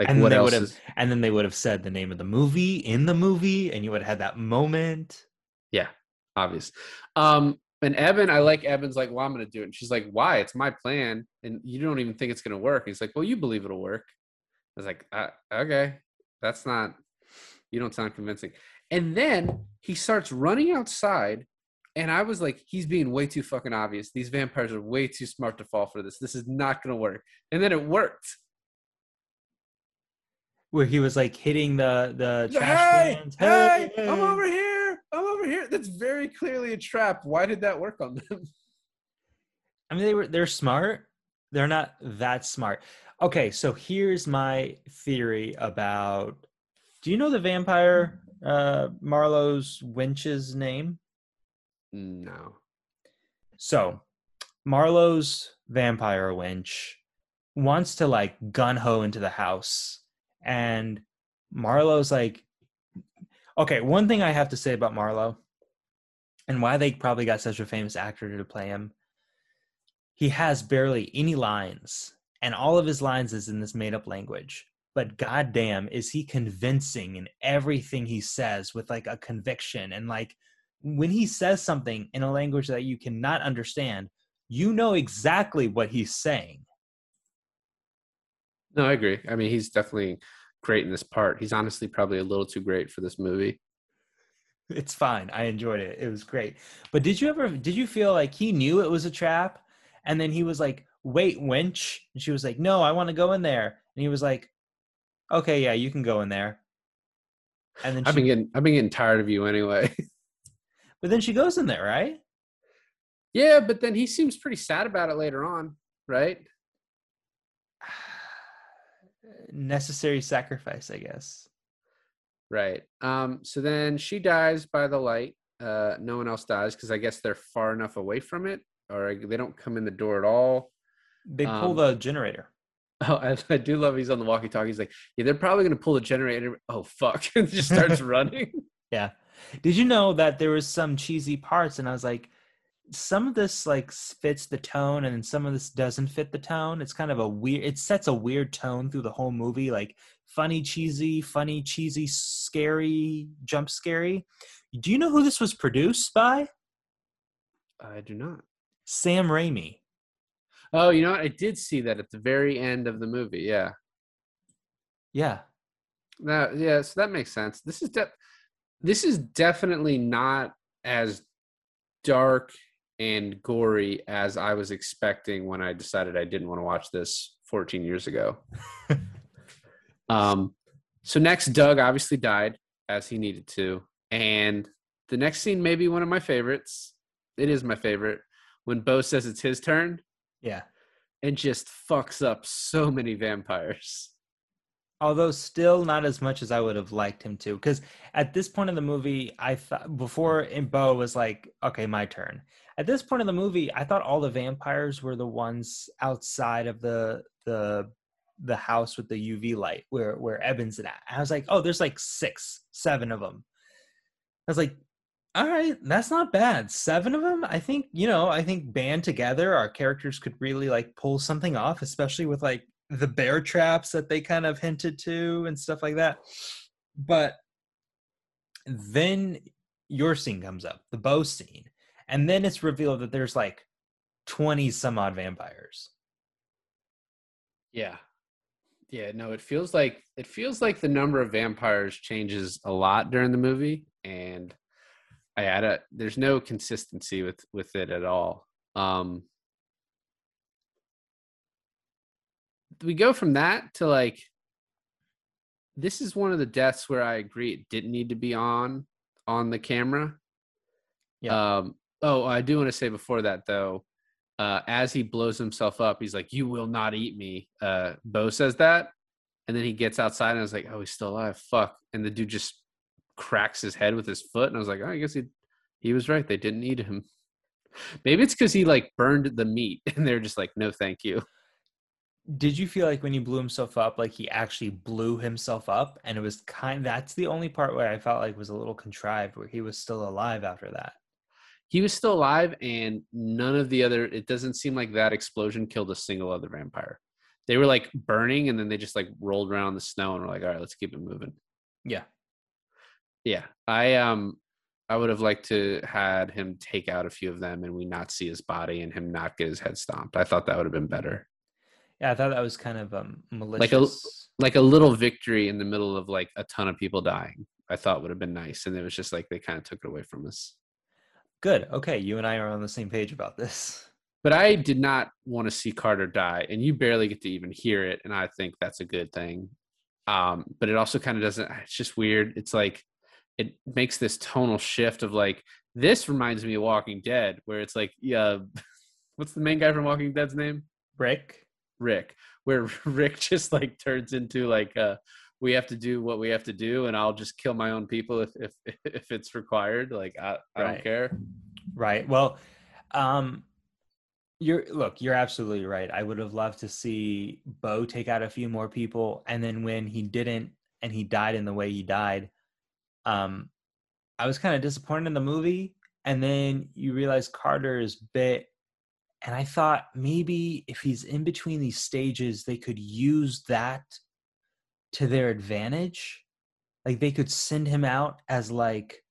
Like, And what they else would have is, and then they would have said the name of the movie in the movie and you would have had that moment. yeah, obvious. Um, and Evan, I like Evan's like, well, I'm going to do it. And she's like, why? It's my plan. And you don't even think it's going to work. And he's like, well, you believe it'll work. I was like, uh, okay, that's not, you don't sound convincing. And then he starts running outside. And I was like, he's being way too fucking obvious. These vampires are way too smart to fall for this. This is not going to work. And then it worked. Where he was like hitting the the trash hey, cans. hey, I'm over here. I'm over here. That's very clearly a trap. Why did that work on them? *laughs* I mean, they were they're smart. They're not that smart. Okay, so here's my theory about. Do you know the vampire uh, Marlow's winch's name? No. So, Marlow's vampire winch wants to like gun ho into the house, and Marlow's like, okay. One thing I have to say about Marlow, and why they probably got such a famous actor to play him, he has barely any lines, and all of his lines is in this made up language. But goddamn, is he convincing in everything he says with like a conviction and like when he says something in a language that you cannot understand, you know exactly what he's saying. No, I agree. I mean, he's definitely great in this part. He's honestly probably a little too great for this movie. It's fine. I enjoyed it. It was great. But did you ever did you feel like he knew it was a trap and then he was like, "Wait, wench." And she was like, "No, I want to go in there." And he was like, "Okay, yeah, you can go in there." And then I've she, been getting I've been getting tired of you anyway. *laughs* but then she goes in there, right? yeah, but then he seems pretty sad about it later on, right? *sighs* Necessary sacrifice, I guess. Right. Um, so then she dies by the light. Uh, no one else dies because I guess they're far enough away from it, or they don't come in the door at all. They pull Um, the generator. Oh, I, I do love he's on the walkie-talkie. He's like, "Yeah, they're probably gonna pull the generator." Oh fuck! *laughs* and just starts *laughs* running. Yeah. Did you know that there was some cheesy parts and I was like some of this like fits the tone and some of this doesn't fit the tone. It's kind of a weird it sets a weird tone through the whole movie like funny cheesy, funny cheesy, scary, jump scary. Do you know who this was produced by? I do not. Sam Raimi. Oh, you know what? I did see that at the very end of the movie. Yeah. Yeah. That yeah, so that makes sense. This is de- this is definitely not as dark and gory as I was expecting when I decided I didn't want to watch this 14 years ago. *laughs* um so next Doug obviously died as he needed to and the next scene may be one of my favorites. It is my favorite when Beau says it's his turn Yeah. and just fucks up so many vampires. Although still not as much as I would have liked him to, because at this point in the movie, I thought before Beau was like, okay, my turn. At this point in the movie, I thought all the vampires were the ones outside of the the the house with the UV light where where Evans at. I was like, oh, there's like six, seven of them. I was like, all right, that's not bad. Seven of them. I think you know. I think band together, our characters could really like pull something off, especially with like the bear traps that they kind of hinted to and stuff like that. But then your scene comes up, the Beau scene, and then it's revealed that there's like 20 some odd vampires. Yeah. Yeah, no, it feels like it feels like the number of vampires changes a lot during the movie and I had a there's no consistency with with it at all. Um we go from that to like this is one of the deaths where I agree it didn't need to be on on the camera. Yeah. Um oh, I do want to say before that though, uh as he blows himself up, he's like, You will not eat me. Uh Beau says that. And then he gets outside and I was like, Oh, he's still alive. Fuck. And the dude just cracks his head with his foot. And I was like, Oh, I guess he he was right. They didn't eat him. Maybe it's because he like burned the meat *laughs* and they're just like, no, thank you. Did you feel like when he blew himself up, like he actually blew himself up? And it was kind that's the only part where I felt like was a little contrived, where he was still alive after that. He was still alive, and none of the other. It doesn't seem like that explosion killed a single other vampire. They were like burning, and then they just like rolled around in the snow and were like, "All right, let's keep it moving." Yeah. Yeah, I um, I would have liked to had him take out a few of them, and we not see his body, and him not get his head stomped. I thought that would have been better. Yeah, I thought that was kind of um malicious. Like a- Like a little victory in the middle of like a ton of people dying. I thought would have been nice, and it was just like they kind of took it away from us. Good. Okay, you and I are on the same page about this. But I did not want to see Carter die, and you barely get to even hear it, and I think that's a good thing. Um, but it also kind of doesn't. It's just weird. It's like it makes this tonal shift of like this reminds me of Walking Dead, where it's like, yeah, *laughs* what's the main guy from Walking Dead's name? Rick. Rick, where *laughs* Rick just like turns into like uh we have to do what we have to do and I'll just kill my own people if if *laughs* if it's required. Like I, I Right. don't care. Right. Well, um you're look, you're absolutely right. I would have loved to see Beau take out a few more people and then when he didn't and he died in the way he died, um I was kind of disappointed in the movie and then you realize Carter is bit and I thought maybe if he's in between these stages they could use that to their advantage. Like they could send him out as like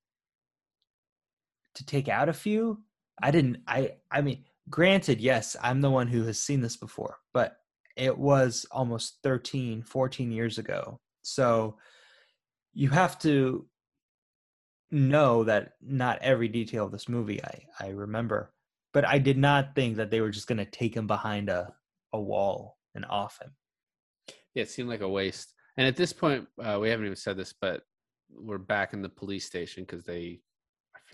to take out a few. I didn't I I mean granted yes, I'm the one who has seen this before, but it was almost 13 14 years ago. So you have to know that not every detail of this movie I I remember, but I did not think that they were just going to take him behind a a wall and off him. Yeah, it seemed like a waste. And at this point, uh, we haven't even said this, but we're back in the police station because they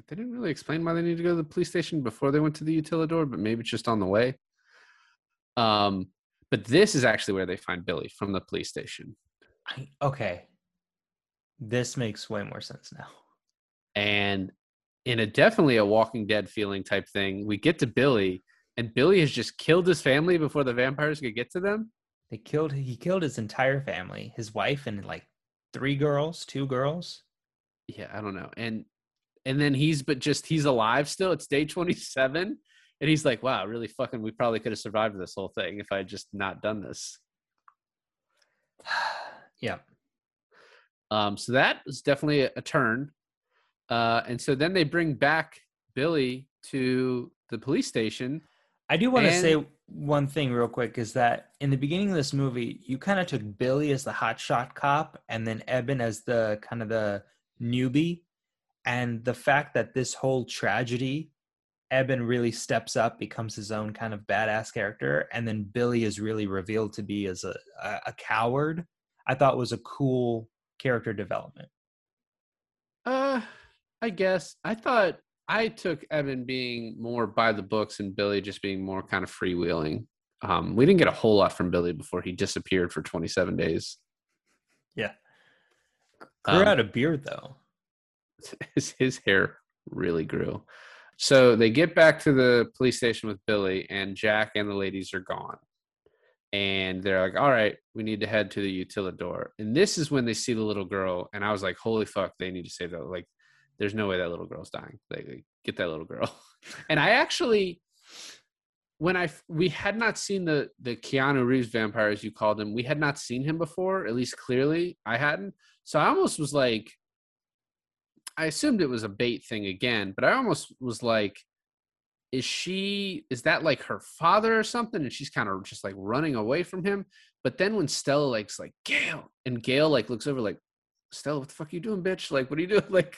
they didn't really explain why they needed to go to the police station before they went to the utilidor, but maybe it's just on the way. Um, but this is actually where they find Billy from the police station. I, okay. This makes way more sense now. And in a definitely a walking dead feeling type thing we get to billy and billy has just killed his family before the vampires could get to them They killed he killed his entire family, his wife and like three girls, two girls. yeah i don't know and and then he's but just he's alive still it's day 27 and he's like wow really fucking we probably could have survived this whole thing if i had just not done this *sighs* yeah. um so that was definitely a, a turn uh and so then they bring back billy to the police station I do want to say one thing real quick is that in the beginning of this movie, you kind of took Billy as the hotshot cop and then Eben as the kind of the newbie. And the fact that this whole tragedy, Eben really steps up, becomes his own kind of badass character, and then Billy is really revealed to be as a, a, a coward, I thought was a cool character development. Uh, I guess I thought I took Evan being more by the books and Billy just being more kind of freewheeling. Um, we didn't get a whole lot from Billy before he disappeared for 27 days. Yeah. Grew um, out a beard though. *laughs* His, his hair really grew. So they get back to the police station with Billy, and Jack and the ladies are gone. And they're like, all right, we need to head to the utilidor. And this is when they see the little girl. And I was like, holy fuck, they need to save that. Like, there's no way that little girl's dying. Like, get that little girl. *laughs* and I actually, when I we had not seen the the Keanu Reeves vampire as you called him, we had not seen him before, at least clearly I hadn't. So I almost was like, I assumed it was a bait thing again, but I almost was like, is she is that like her father or something? And she's kind of just like running away from him. But then when Stella like's like Gail, and Gail like looks over like Stella, what the fuck are you doing, bitch? Like, what are you doing? *laughs* Like,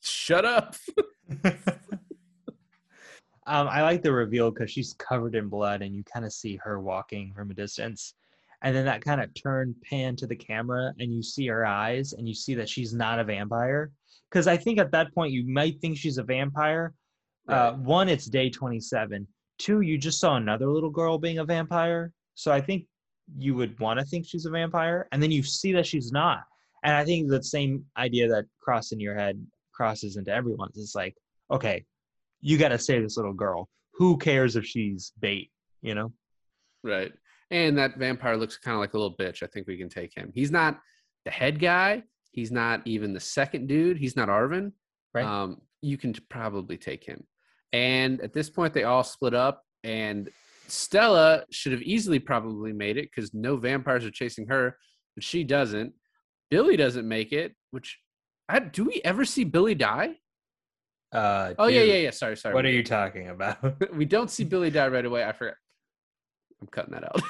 shut up. *laughs* um, I like the reveal because she's covered in blood, and you kind of see her walking from a distance, and then that kind of turn pan to the camera, and you see her eyes, and you see that she's not a vampire. Because I think at that point you might think she's a vampire. Uh, right. Uh, one, it's day twenty-seven. Two, you just saw another little girl being a vampire, so I think you would want to think she's a vampire, and then you see that she's not and I think the same idea that crossed in your head crosses into everyone's. It's like, okay, you got to save this little girl. Who cares if she's bait? You know? Right. And that vampire looks kind of like a little bitch. I think we can take him. He's not the head guy. He's not even the second dude. He's not Arvin. Right. Um, you can probably take him. And at this point, they all split up, and Stella should have easily probably made it because no vampires are chasing her, but she doesn't. Billy doesn't make it, which I, do we ever see Billy die? Uh, oh dude, yeah, yeah, yeah. Sorry, sorry. What are you talking about? *laughs* we don't see *laughs* Billy die right away. I forgot. I'm cutting that out.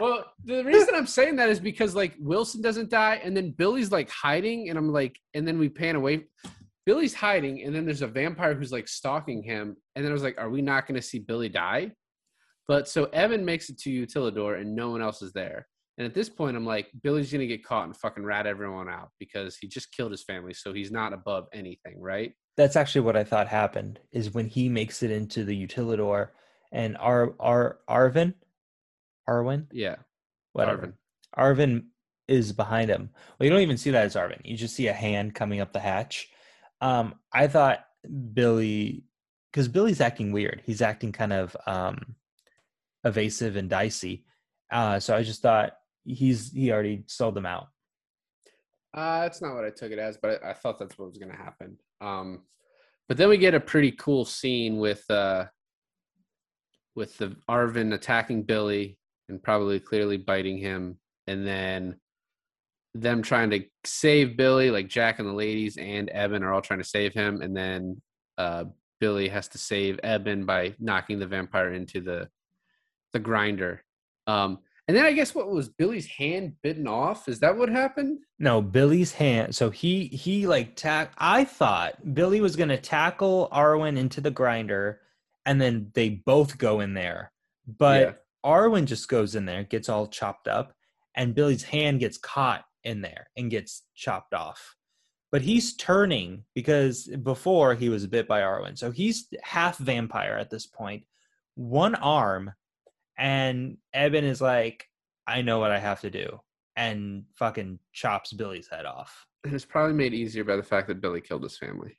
*laughs* well, the reason I'm saying that is because like Wilson doesn't die, and then Billy's like hiding, and I'm like, and then we pan away. Billy's hiding, and then there's a vampire who's like stalking him, and then I was like, are we not going to see Billy die? But so Evan makes it to Utilidor, and no one else is there. And at this point, I'm like, Billy's gonna get caught and fucking rat everyone out because he just killed his family, so he's not above anything, right? That's actually what I thought happened. Is when he makes it into the utilidor, and Ar Ar Arvin, Arwen, yeah, whatever, Arvin. Arvin is behind him. Well, you don't even see that as Arvin. You just see a hand coming up the hatch. Um, I thought Billy, because Billy's acting weird. He's acting kind of um, evasive and dicey. Uh, so I just thought he's he already sold them out. Uh, that's not what I took it as, but I, I thought that's what was going to happen. Um, but then we get a pretty cool scene with uh, with the Arvin attacking Billy and probably clearly biting him, and then them trying to save Billy, like Jack and the ladies and Evan are all trying to save him, and then uh, Billy has to save Eben by knocking the vampire into the the grinder. Um, and then I guess what was Billy's hand bitten off? Is that what happened? No, Billy's hand. So he he like tack. I thought Billy was gonna tackle Arwen into the grinder, and then they both go in there. But yeah. Arwen just goes in there, gets all chopped up, and Billy's hand gets caught in there and gets chopped off. But he's turning because before he was bit by Arwen, so he's half vampire at this point. One arm and Eben is like, I know what I have to do, and fucking chops Billy's head off. And it's probably made easier by the fact that Billy killed his family,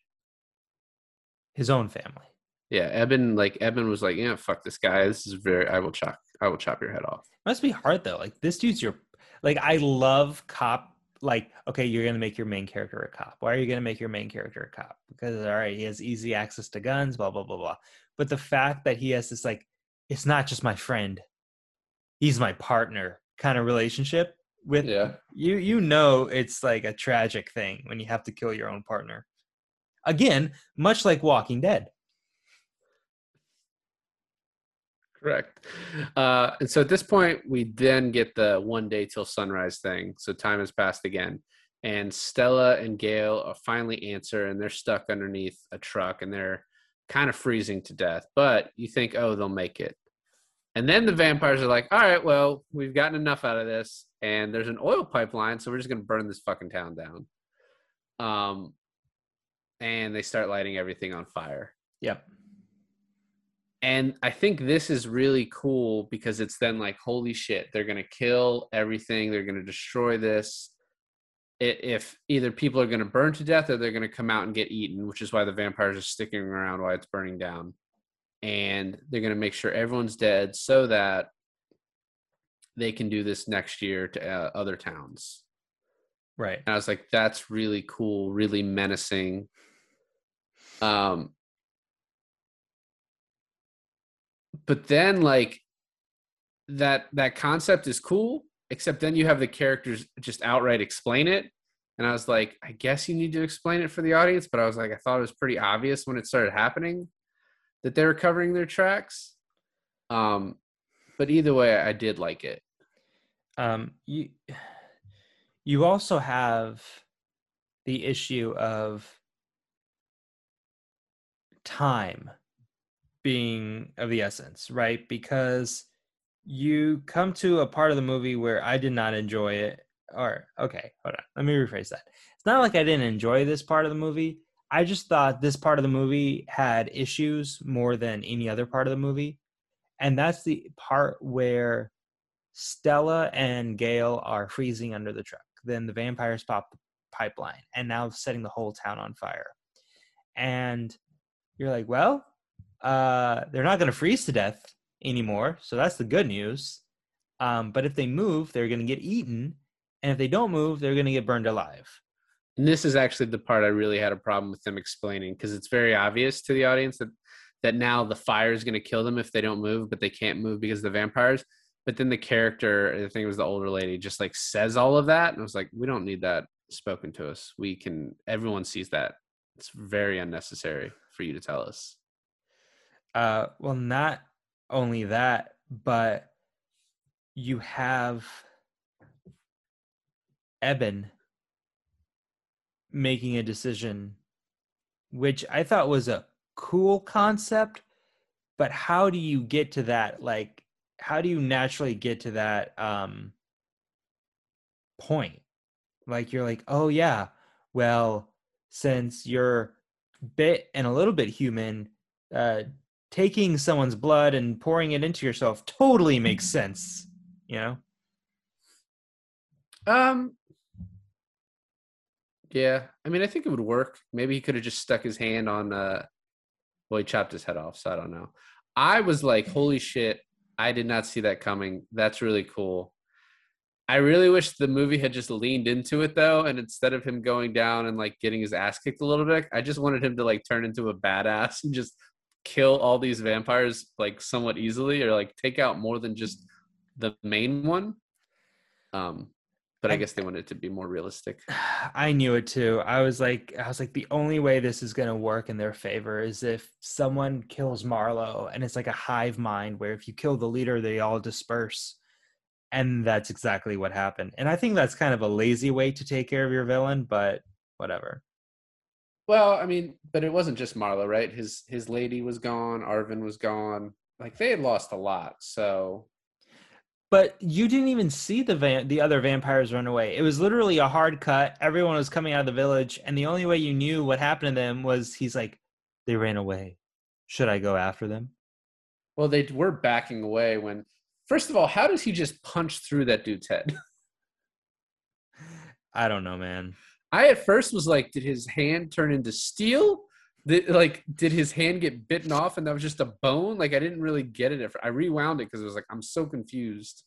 his own family. Yeah, Eben like Eben was like, yeah, fuck this guy. This is very. I will chop. I will chop your head off. must be hard though. Like this dude's your. Like I love cop. Like okay, you're gonna make your main character a cop. Why are you gonna make your main character a cop? Because all right, he has easy access to guns. Blah blah blah blah. But the fact that he has this like it's not just my friend he's my partner kind of relationship with yeah. you you know it's like a tragic thing when you have to kill your own partner again much like walking dead Correct. Uh, and so at this point, we then get the one day till sunrise thing. So time has passed again. And Stella and Gail are finally answer, and they're stuck underneath a truck and they're kind of freezing to death. But you think, oh, they'll make it. And then the vampires are like, all right, well, we've gotten enough out of this. And there's an oil pipeline, so we're just going to burn this fucking town down. Um, and they start lighting everything on fire. Yep. And I think this is really cool because it's then like, holy shit, they're going to kill everything. They're going to destroy this. If either people are going to burn to death or they're going to come out and get eaten, which is why the vampires are sticking around while it's burning down. And they're going to make sure everyone's dead so that they can do this next year to uh, other towns. Right. And I was like, that's really cool, really menacing. Um, but then like that that concept is cool except then you have the characters just outright explain it and i was like i guess you need to explain it for the audience but i was like i thought it was pretty obvious when it started happening that they were covering their tracks um but either way i did like it um you you also have the issue of time being of the essence, right? Because you come to a part of the movie where I did not enjoy it. Or, okay, hold on. Let me rephrase that. It's not like I didn't enjoy this part of the movie. I just thought this part of the movie had issues more than any other part of the movie. And that's the part where Stella and Gail are freezing under the truck. Then the vampires pop the pipeline and now setting the whole town on fire. And you're like, well, uh, they're not going to freeze to death anymore. So that's the good news. Um, but if they move, they're going to get eaten. And if they don't move, they're going to get burned alive. And this is actually the part I really had a problem with them explaining because it's very obvious to the audience that that now the fire is going to kill them if they don't move, but they can't move because of the vampires. But then the character, I think it was the older lady, just like says all of that, and I was like, we don't need that spoken to us. We can. Everyone sees that. It's very unnecessary for you to tell us. Uh, well, not only that, but you have Eben making a decision, which I thought was a cool concept. But how do you get to that? Like, how do you naturally get to that um, point? Like, you're like, oh, yeah, well, since you're bit and a little bit human, uh, taking someone's blood and pouring it into yourself totally makes sense you know um yeah i mean i think it would work. Maybe he could have just stuck his hand on uh well he chopped his head off so i don't know. I was like holy shit i did not see that coming. That's really cool. I really wish the movie had just leaned into it though and instead of him going down and like getting his ass kicked a little bit i just wanted him to like turn into a badass and just kill all these vampires like somewhat easily or like take out more than just the main one. Um but I, I guess they wanted it to be more realistic. *sighs* I knew it too. I was like, I was like, the only way this is gonna work in their favor is if someone kills Marlow, and it's like a hive mind where if you kill the leader, they all disperse, and that's exactly what happened. And I think that's kind of a lazy way to take care of your villain, but whatever. Well, I mean, but it wasn't just Marlow, right? His his lady was gone, Arvin was gone. Like they had lost a lot. So but you didn't even see the van- the other vampires run away. It was literally a hard cut. Everyone was coming out of the village, and the only way you knew what happened to them was he's like, "They ran away. Should I go after them?" Well, they were backing away when. First of all, how does he just punch through that dude's head? *laughs* I don't know, man. I at first was like, did his hand turn into steel? Did, like, did his hand get bitten off and that was just a bone? Like, I didn't really get it. I rewound it because it was like, I'm so confused.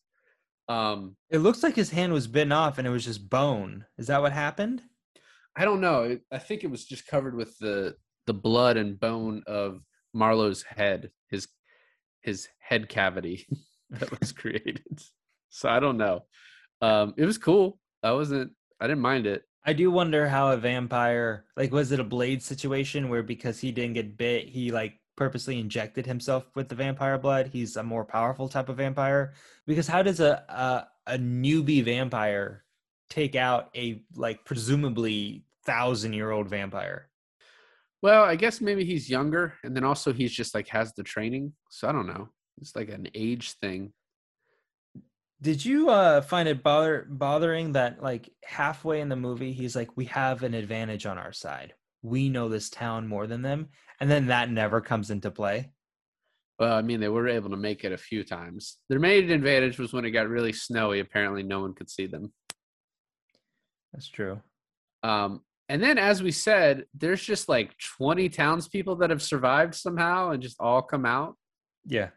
Um, it looks like his hand was bitten off and it was just bone. Is that what happened? I don't know. I think it was just covered with the the blood and bone of Marlow's head, his his head cavity *laughs* that was created. So I don't know. Um, it was cool. I wasn't. I didn't mind it. I do wonder how a vampire like was it a blade situation where because he didn't get bit he like purposely injected himself with the vampire blood. He's a more powerful type of vampire. Because how does a a, a newbie vampire take out a like presumably thousand year old vampire? Well, I guess maybe he's younger, and then also he's just like has the training. So I don't know. It's like an age thing. Did you uh, find it bother bothering that like halfway in the movie he's like, "We have an advantage on our side. We know this town more than them," and then that never comes into play. Well, I mean, they were able to make it a few times. Their main advantage was when it got really snowy. Apparently, no one could see them. That's true. Um, and then, as we said, there's just like 20 townspeople that have survived somehow and just all come out. Yeah.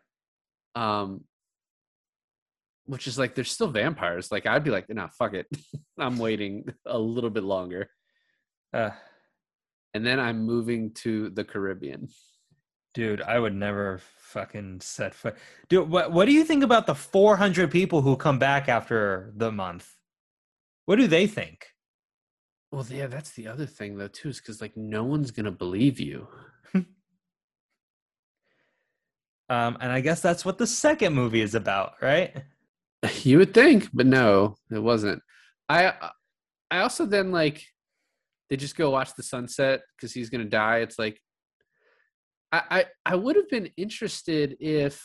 Um, which is like they're still vampires. Like I'd be like, nah, fuck it. *laughs* I'm waiting *laughs* a little bit longer. Uh, And then I'm moving to the Caribbean. dude, I would never fucking set foot. Dude, what what do you think about the 400 people who come back after the month? What do they think? Well, yeah, that's the other thing though too, is because like no one's gonna believe you. *laughs* Um, and I guess that's what the second movie is about, right? *laughs* You would think, but no, it wasn't. I I also then like they just go watch the sunset because he's gonna die. It's like I, I I would have been interested if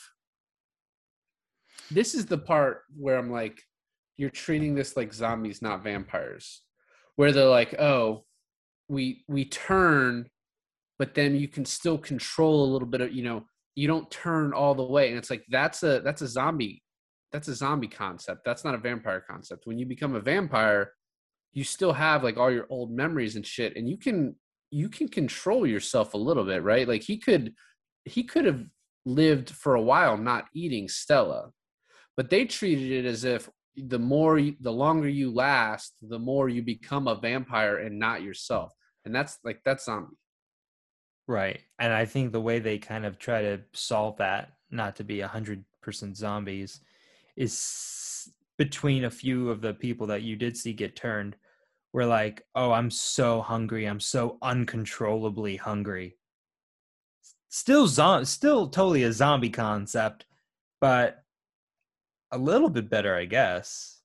this is the part where I'm like, you're treating this like zombies, not vampires. Where they're like, oh, we we turn, but then you can still control a little bit of, you know, you don't turn all the way. And it's like that's a that's a zombie that's a zombie concept. That's not a vampire concept. When you become a vampire, you still have like all your old memories and shit, and you can you can control yourself a little bit, right? Like he could he could have lived for a while not eating Stella, but they treated it as if the more you, the longer you last, the more you become a vampire and not yourself, and that's like that's zombie. Right. And I think the way they kind of try to solve that, not to be a hundred percent zombies, is between a few of the people that you did see get turned. Were like, oh, I'm so hungry. I'm so uncontrollably hungry. Still, zo- still totally a zombie concept, but a little bit better, I guess.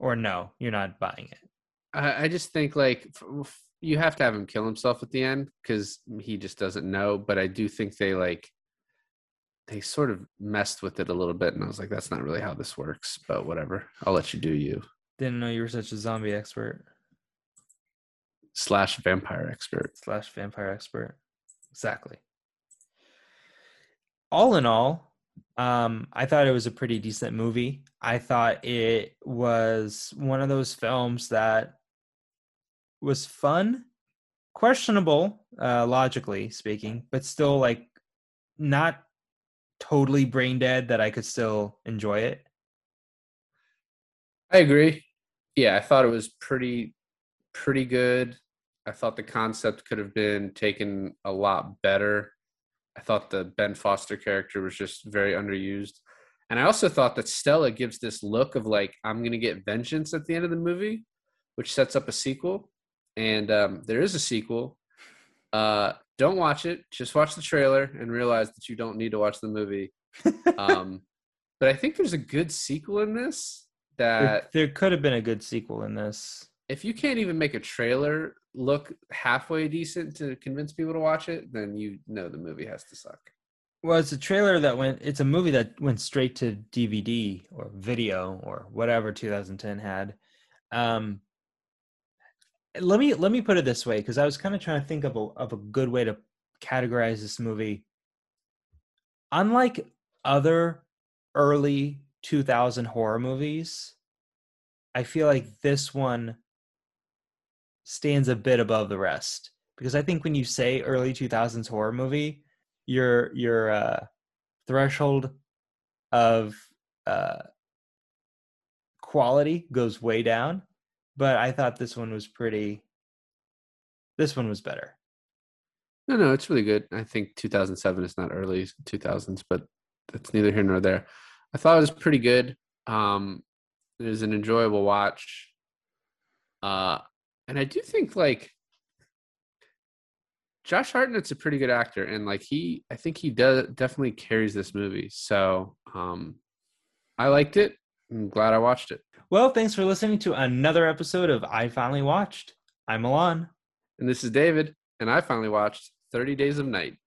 Or no, you're not buying it. I, I just think like f- you have to have him kill himself at the end because he just doesn't know. But I do think they like they sort of messed with it a little bit, and I was like, that's not really how this works. But whatever, I'll let you do you. Didn't know you were such a zombie expert Slash vampire expert. slash vampire expert. Exactly. All in all, um, I thought it was a pretty decent movie. I thought it was one of those films that was fun, questionable, uh, logically speaking, but still like not totally brain dead that I could still enjoy it. I agree. Yeah, I thought it was pretty pretty good. I thought the concept could have been taken a lot better. I thought the Ben Foster character was just very underused. And I also thought that Stella gives this look of like, I'm going to get vengeance at the end of the movie, which sets up a sequel. And um, there is a sequel. Uh, don't watch it. Just watch the trailer and realize that you don't need to watch the movie. Um, *laughs* but I think there's a good sequel in this There, that there could have been a good sequel in this. if you can't even make a trailer look halfway decent to convince people to watch it, then you know the movie has to suck. Well, it's a trailer that went. It's a movie that went straight to DVD or video or whatever 2010 had. Um, let me let me put it this way because I was kind of trying to think of a of a good way to categorize this movie. Unlike other early 2000 horror movies, I feel like this one stands a bit above the rest because I think when you say early 2000s horror movie, your your uh, threshold of uh, quality goes way down. But I thought this one was pretty. This one was better. No, no, it's really good. I think 2007 is not early 2000s, but it's neither here nor there. I thought it was pretty good. Um, it was an enjoyable watch. Uh, and I do think like Josh Hartnett's a pretty good actor, and like he, I think he does definitely carries this movie. So, um, I liked it. I'm glad I watched it. Well, thanks for listening to another episode of I Finally Watched. I'm Milan. And this is David, and I finally watched 30 Days of Night.